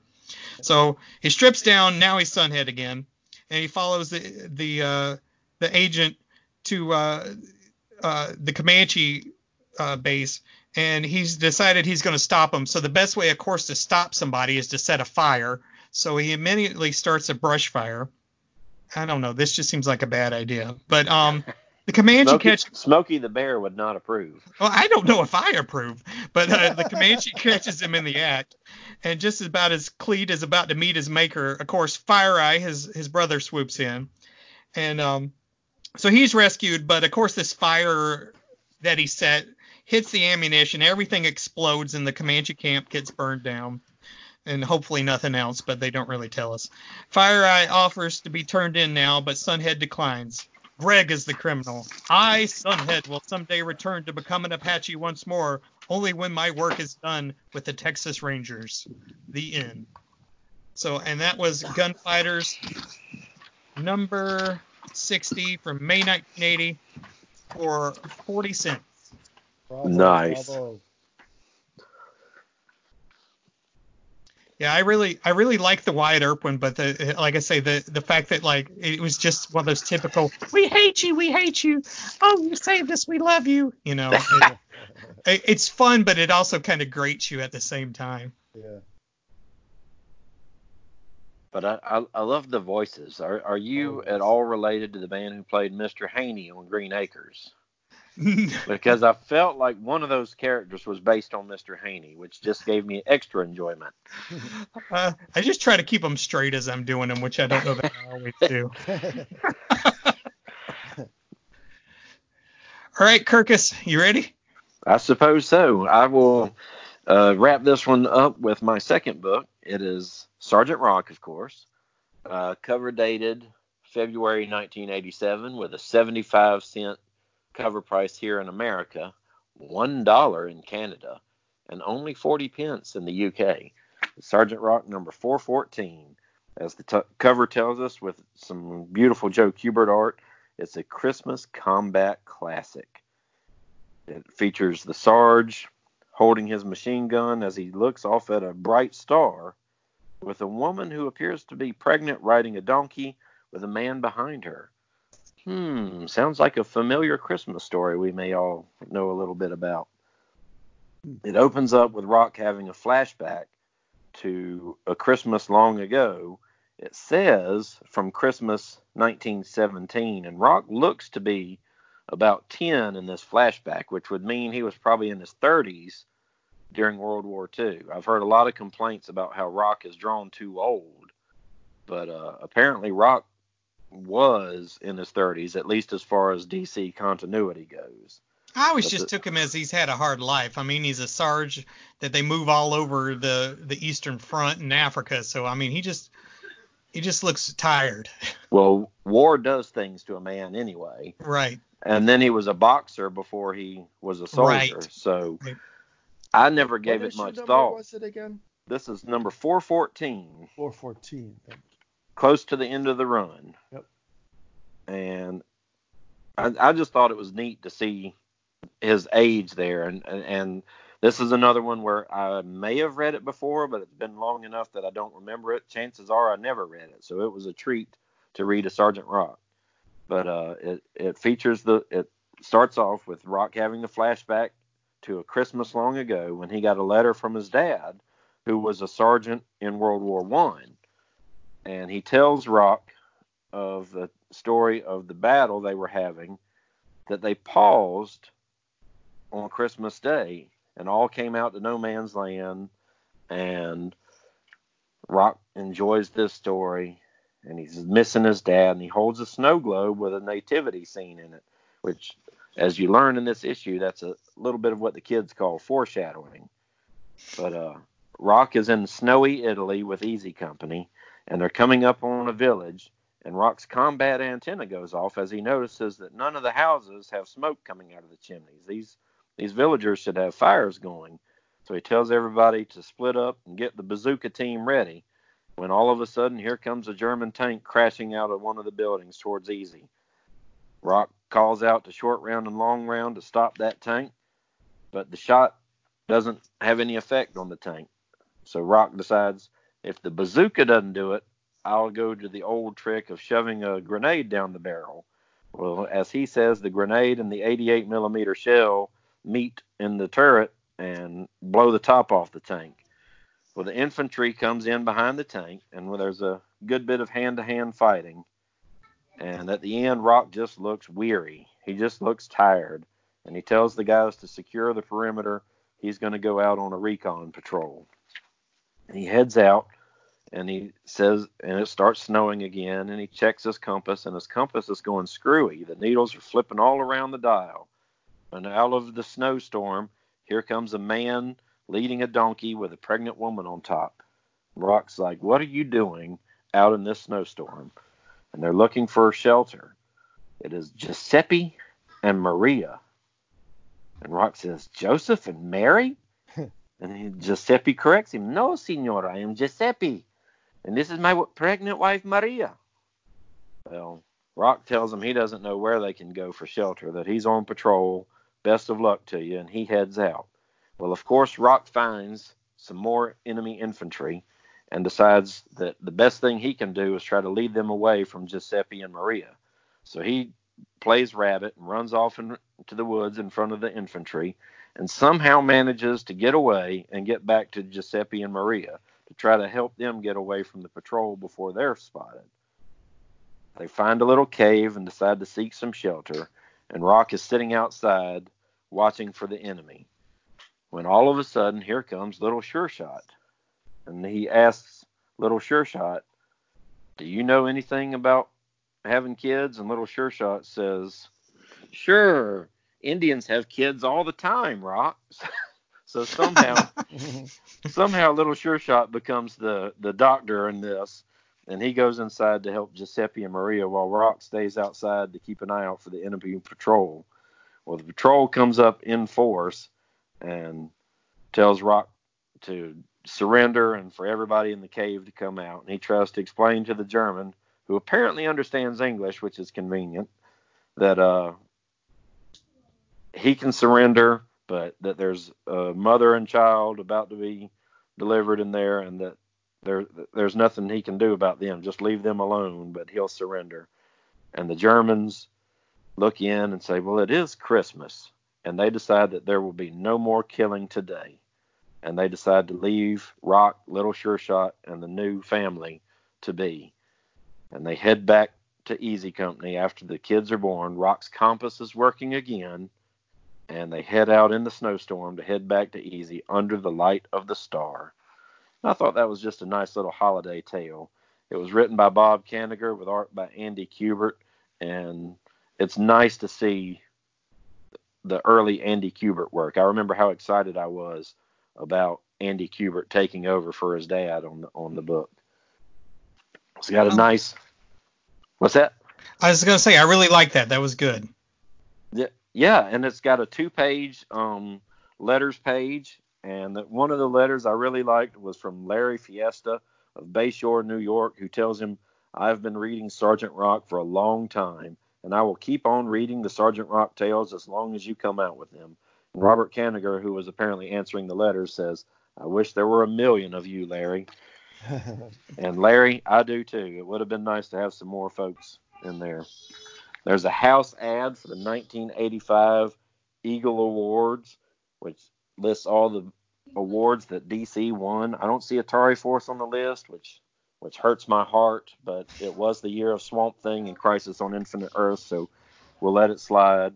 S1: So he strips down. Now he's Sunhead again, and he follows the the uh, the agent to uh, uh, the Comanche uh, base, and he's decided he's going to stop him. So the best way, of course, to stop somebody is to set a fire. So he immediately starts a brush fire. I don't know. This just seems like a bad idea. But um, the Comanche
S3: Smokey,
S1: catch.
S3: Smokey the Bear would not approve.
S1: Well, I don't know if I approve, but uh, the Comanche catches him in the act, and just about as Cleet is about to meet his maker, of course, Fire Eye, his his brother, swoops in, and um, so he's rescued. But of course, this fire that he set hits the ammunition, everything explodes, and the Comanche camp gets burned down. And hopefully nothing else, but they don't really tell us. Fire Eye offers to be turned in now, but Sunhead declines. Greg is the criminal. I, Sunhead, will someday return to become an Apache once more, only when my work is done with the Texas Rangers. The end. So, and that was Gunfighters number 60 from May 1980 for 40 cents.
S2: Bravo,
S3: Nice.
S2: bravo.
S1: Yeah, I really, I really like the Wyatt Earp one, but the, like I say, the the fact that like it was just one of those typical, we hate you, we hate you, oh you saved us, we love you, you know. it- it- it's fun, but it also kind of grates you at the same time.
S2: Yeah.
S3: But I, I, I love the voices. Are, are you
S2: Oh, yes.
S3: at all related to the man who played Mr. Haney on Green Acres? Because I felt like one of those characters was based on Mr. Haney, which just gave me extra enjoyment.
S1: uh, I just try to keep them straight as I'm doing them, which I don't know that I always do. All right, Kirkus, you ready?
S3: I suppose so. I will uh, wrap this one up with my second book. It is Sergeant Rock, of course, uh, cover dated February 1987 with a 75 cent cover price here in America, $1 in Canada, and only 40 pence in the UK. Sergeant Rock number 414. As the t- cover tells us, with some beautiful Joe Kubert art, it's a Christmas combat classic. It features the Sarge holding his machine gun as he looks off at a bright star with a woman who appears to be pregnant riding a donkey with a man behind her. Hmm, sounds like a familiar Christmas story we may all know a little bit about. It opens up with Rock having a flashback to a Christmas long ago. It says from Christmas 1917, and Rock looks to be about 10 in this flashback, which would mean he was probably in his 30s during World War II. I've heard a lot of complaints about how Rock is drawn too old, but uh, apparently Rock was in his 30s, at least as far as DC continuity goes.
S1: I always
S3: That's
S1: just
S3: it.
S1: took him as he's had a hard life. I mean, he's a Sarge that they move all over the the Eastern Front in Africa. So I mean, he just he just looks tired.
S3: Well, war does things to a man anyway.
S1: right.
S3: And then he was a boxer before he was a soldier.
S1: Right.
S3: So
S1: Right.
S3: I never gave
S2: What
S3: it much
S2: number
S3: thought.
S2: was it again?
S3: This is number 414.
S2: 414. Thank
S3: close to the end of the run.
S2: Yep.
S3: And I, I just thought it was neat to see his age there, and, and and this is another one where I may have read it before, but it's been long enough that I don't remember it. Chances are I never read it, so it was a treat to read a Sergeant Rock. But uh, it it features the it starts off with Rock having the flashback to a Christmas long ago when he got a letter from his dad, who was a sergeant in World War One and he tells Rock of the story of the battle they were having that they paused on Christmas Day and all came out to no man's land and Rock enjoys this story and he's missing his dad and he holds a snow globe with a nativity scene in it which as you learn in this issue that's a little bit of what the kids call foreshadowing. But uh Rock is in snowy Italy with Easy Company and they're coming up on a village and Rock's combat antenna goes off as he notices that none of the houses have smoke coming out of the chimneys. These these villagers should have fires going. So he tells everybody to split up and get the bazooka team ready. When all of a sudden here comes a German tank crashing out of one of the buildings towards Easy. Rock calls out to short round and long round to stop that tank, but the shot doesn't have any effect on the tank. So Rock decides if the bazooka doesn't do it, I'll go to the old trick of shoving a grenade down the barrel. Well, as he says, the grenade and the 88 millimeter shell meet in the turret and blow the top off the tank. Well, the infantry comes in behind the tank, and when there's a good bit of hand-to-hand fighting. And at the end, Rock just looks weary. He just looks tired, and he tells the guys to secure the perimeter. He's going to go out on a recon patrol. He heads out and he says, and it starts snowing again, and he checks his compass, and his compass is going screwy. The needles are flipping all around the dial. And out of the snowstorm, here comes a man leading a donkey with a pregnant woman on top. Rock's like, What are you doing out in this snowstorm? And they're looking for shelter. It is Giuseppe and Maria. And Rock says, Joseph and Mary? And he, Giuseppe corrects him, No, Signor, I am Giuseppe. And this is my pregnant wife, Maria. Well, Rock tells him he doesn't know where they can go for shelter, that he's on patrol. Best of luck to you. And he heads out. Well, of course, Rock finds some more enemy infantry and decides that the best thing he can do is try to lead them away from Giuseppe and Maria. So he plays rabbit and runs off into the woods in front of the infantry and somehow manages to get away and get back to Giuseppe and Maria to try to help them get away from the patrol before they're spotted. They find a little cave and decide to seek some shelter, and Rock is sitting outside watching for the enemy. When all of a sudden, here comes Little Sure Shot, and he asks Little Sure Shot, "Do you know anything about having kids?" And Little Sure Shot says, "Sure, Indians have kids all the time, Rock." so somehow, somehow, Little Sure Shot becomes the the doctor in this, and he goes inside to help Giuseppe and Maria while Rock stays outside to keep an eye out for the enemy patrol. Well, the patrol comes up in force and tells Rock to surrender and for everybody in the cave to come out. And he tries to explain to the German, who apparently understands English, which is convenient, that uh, he can surrender, but that there's a mother and child about to be delivered in there, and that there there's nothing he can do about them. Just leave them alone, but he'll surrender. And the Germans look in and say, "Well, it is Christmas." And they decide that there will be no more killing today. And they decide to leave Rock, Little Sure Shot, and the new family to be. And they head back to Easy Company after the kids are born. Rock's compass is working again, and they head out in the snowstorm to head back to Easy under the light of the star. I thought that was just a nice little holiday tale. It was written by Bob Kanigher with art by Andy Kubert, and it's nice to see the early Andy Kubert work. I remember how excited I was about Andy Kubert taking over for his dad on the on the book. It's got a nice. What's that?
S1: I was gonna say I really like that. That was good.
S3: Yeah, yeah, and it's got a two-page um, letters page, and that one of the letters I really liked was from Larry Fiesta of Bayshore, New York, who tells him, "I've been reading Sergeant Rock for a long time, and I will keep on reading the Sergeant Rock tales as long as you come out with them." And Robert Kanigher, who was apparently answering the letters, says, "I wish there were a million of you, Larry." And Larry, I do too. It would have been nice to have some more folks in there. There's a house ad for the 1985 Eagle Awards, which lists all the awards that DC won. I don't see Atari Force on the list, which which hurts my heart, but it was the year of Swamp Thing and Crisis on Infinite Earth, so we'll let it slide.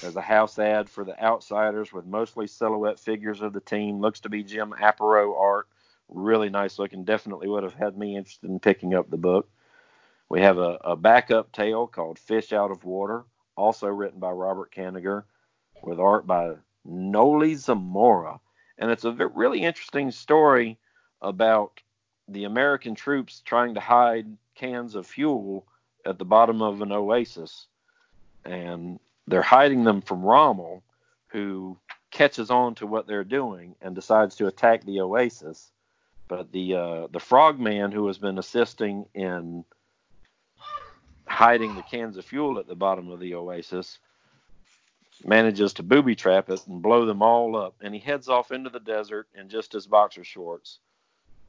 S3: There's a house ad for the Outsiders with mostly silhouette figures of the team. Looks to be Jim Aparo art. Really nice looking. Definitely would have had me interested in picking up the book. We have a, a backup tale called Fish Out of Water, also written by Robert Kanigher, with art by Noli Zamora. And it's a really interesting story about the American troops trying to hide cans of fuel at the bottom of an oasis. And they're hiding them from Rommel, who catches on to what they're doing and decides to attack the oasis. But the uh, the frogman who has been assisting in hiding the cans of fuel at the bottom of the oasis manages to booby trap it and blow them all up. And he heads off into the desert in just his boxer shorts,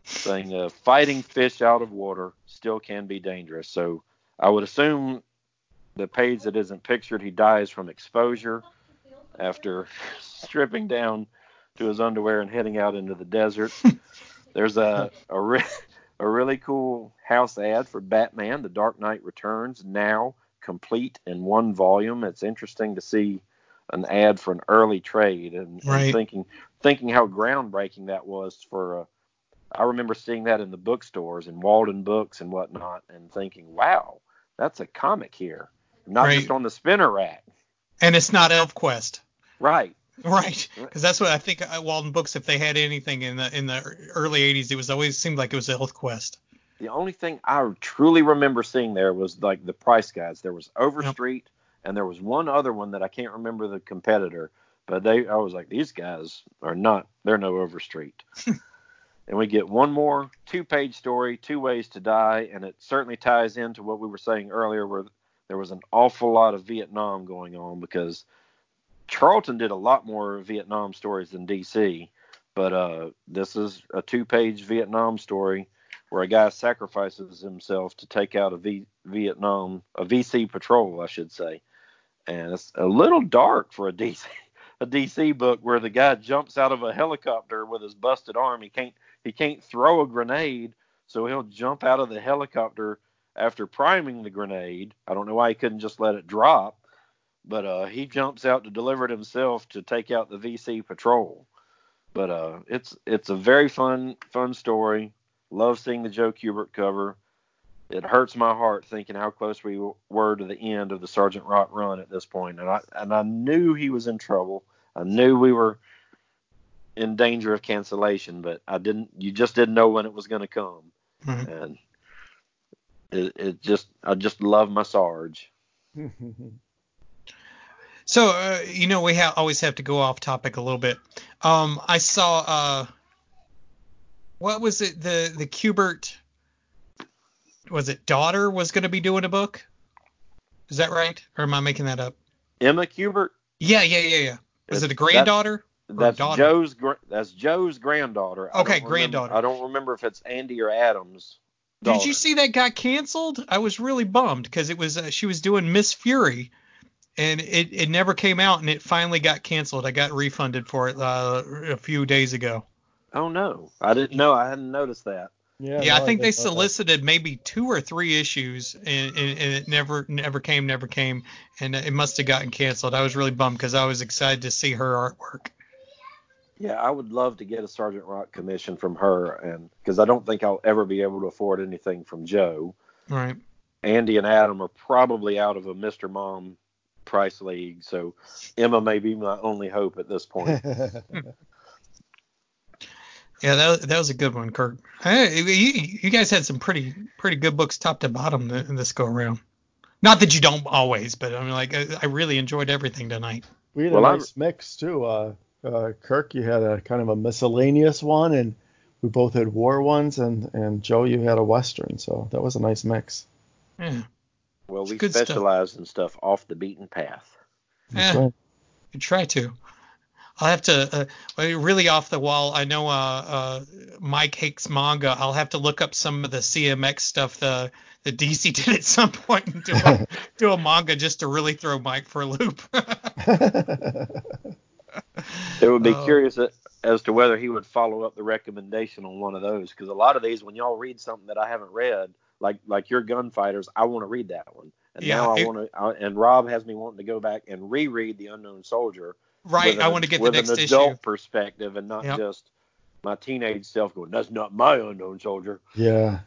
S3: saying, uh, "Fighting fish out of water still can be dangerous." So I would assume the page that isn't pictured, he dies from exposure after stripping down to his underwear and heading out into the desert. There's a a, a really cool house ad for Batman: The Dark Knight Returns, now complete in one volume. It's interesting to see an ad for an early trade and, and thinking thinking how groundbreaking that was for. Uh, I remember seeing that in the bookstores and Walden Books and whatnot, and thinking, "Wow, that's a comic here, not
S1: Right.
S3: just on the spinner rack."
S1: And it's not ElfQuest.
S3: Right.
S1: Right, because that's what I think uh, Walden Books. If they had anything in the in the early '80s, it was always seemed like it was a ElfQuest.
S3: The only thing I truly remember seeing there was like the price guides. There was Overstreet, and there was one other one that I can't remember the competitor. But they, I was like, these guys are not. They're no Overstreet. and we get one more two-page story, two ways to die, and it certainly ties into what we were saying earlier, where there was an awful lot of Vietnam going on because Charlton did a lot more Vietnam stories than DC. But uh, this is a two-page Vietnam story where a guy sacrifices himself to take out a v- Vietnam, a VC patrol, I should say, and it's a little dark for a DC a DC book where the guy jumps out of a helicopter with his busted arm. He can't he can't throw a grenade, so he'll jump out of the helicopter after priming the grenade. I don't know why he couldn't just let it drop, but uh, he jumps out to deliver it himself to take out the VC patrol. But uh, it's it's a very fun fun story. Love seeing the Joe Kubert cover. It hurts my heart thinking how close we were to the end of the Sergeant Rock run at this point, and I and I knew he was in trouble. I knew we were in danger of cancellation, but I didn't. You just didn't know when it was going to come,
S1: Mhm.
S3: and it, it just I just love my Sarge.
S1: So uh, you know we ha- always have to go off topic a little bit. Um, I saw uh, what was it? The the Kubert was it daughter was going to be doing a book? Is that right? Or am I making that up?
S3: Emma Kubert.
S1: Yeah, yeah, yeah, yeah. Was it a granddaughter? Or
S3: That's? Joe's. gr- That's Joe's granddaughter.
S1: Okay,
S3: remember-
S1: granddaughter.
S3: I don't remember if it's Andy or Adams.
S1: Did you see that got canceled? I was really bummed because it was uh, she was doing Miss Fury, and it, it never came out, and it finally got canceled. I got refunded for it uh, a few days ago.
S3: Oh no, I didn't know. I hadn't noticed that.
S2: yeah,
S1: Yeah,
S2: no,
S1: I think they
S2: didn't that.
S1: solicited maybe two or three issues, and, and, and it never never came, never came, and it must have gotten canceled. I was really bummed because I was excited to see her artwork.
S3: Yeah, I would love to get a Sergeant Rock commission from her, and because I don't think I'll ever be able to afford anything from Joe.
S1: Right.
S3: Andy and Adam are probably out of a Mr. Mom price league, so Emma may be my only hope at this point.
S1: Yeah, that, that was a good one, Kirk. Hey, you, you guys had some pretty pretty good books top to bottom th- this go around. Not that you don't always, but I mean, like I, I really enjoyed everything tonight.
S2: we had
S3: Well,
S2: a
S3: I'm-
S2: nice mix too. Uh, uh, Kirk, you had a kind of a miscellaneous one, and we both had war ones, and and Joe, you had a western. So that was a nice mix.
S1: Yeah,
S3: Well,
S1: It's
S3: we
S1: good stuff.
S3: specialize in stuff off the beaten path.
S1: Yeah.
S2: right.
S1: I try to. I'll have to uh, really off the wall. I know uh, uh, Mike Hakes manga. I'll have to look up some of the CMX stuff the the DC did at some point and do a, do a manga just to really throw Mike for a loop.
S3: It would be
S1: Oh.
S3: curious as to whether he would follow up the recommendation on one of those, because a lot of these, when y'all read something that I haven't read, like like your gunfighters, I want to read that one, and
S1: Yeah,
S3: now I want to. And Rob has me wanting to go back and reread the Unknown Soldier.
S1: right.
S3: with
S1: I want to get the
S3: with
S1: next
S3: an
S1: issue.
S3: adult perspective and not
S1: Yep.
S3: just my teenage self going, "That's not my Unknown Soldier."
S2: yeah.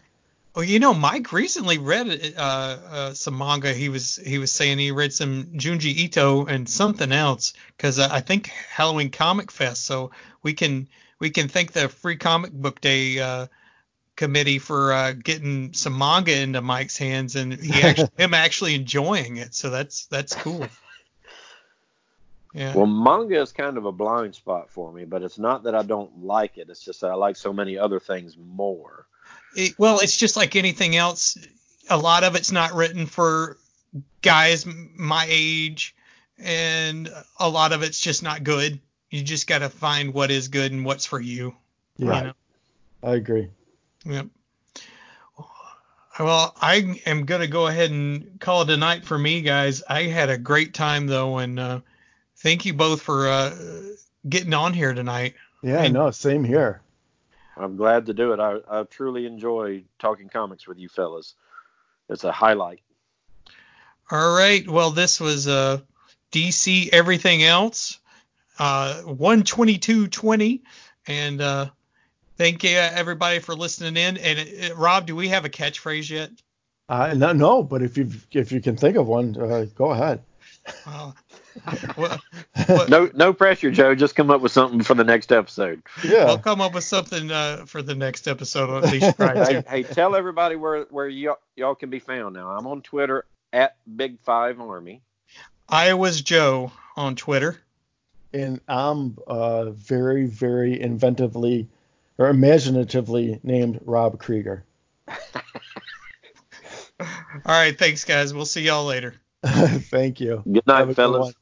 S1: Well, you know, Mike recently read uh, uh, some manga. He was he was saying he read some Junji Ito and something else because I think Halloween Comic Fest. So we can we can thank the Free Comic Book Day uh, committee for uh, getting some manga into Mike's hands and he actually him actually enjoying it. So that's that's cool. Yeah.
S3: Well, manga is kind of a blind spot for me, but it's not that I don't like it. It's just that I like so many other things more.
S1: It, well, it's just like anything else. A lot of it's not written for guys my age, and a lot of it's just not good. You just got to find what is good and what's for you.
S2: Yeah.
S1: You know?
S2: I agree.
S1: Yep. Well, I am gonna go ahead and call it a night for me, guys. I had a great time though, and uh, thank you both for uh, getting on here tonight.
S2: Yeah,
S1: And-
S2: no, same here.
S3: I'm glad to do it. I, I truly enjoy talking comics with you fellas. It's a highlight.
S1: All right. Well, this was uh, DC Everything Else, uh, 122.20. And uh, thank you, everybody, for listening in. And uh, Rob, do we have a catchphrase yet?
S2: Uh, no, no, but if you if you can think of one, uh, go ahead.
S1: Uh, well, well,
S3: No no pressure, Joe. Just come up with something for the next episode.
S2: Yeah.
S1: I'll come up with something uh, for the next episode. Or at least try
S3: hey,
S1: to.
S3: hey, tell everybody where where y'all, y'all can be found now. I'm on Twitter at Big Five Army.
S1: I was Joe on Twitter.
S2: and I'm uh, very, very inventively or imaginatively named Rob Krieger.
S1: All right, thanks guys. We'll see y'all later.
S2: Thank you.
S3: Good night, fellas.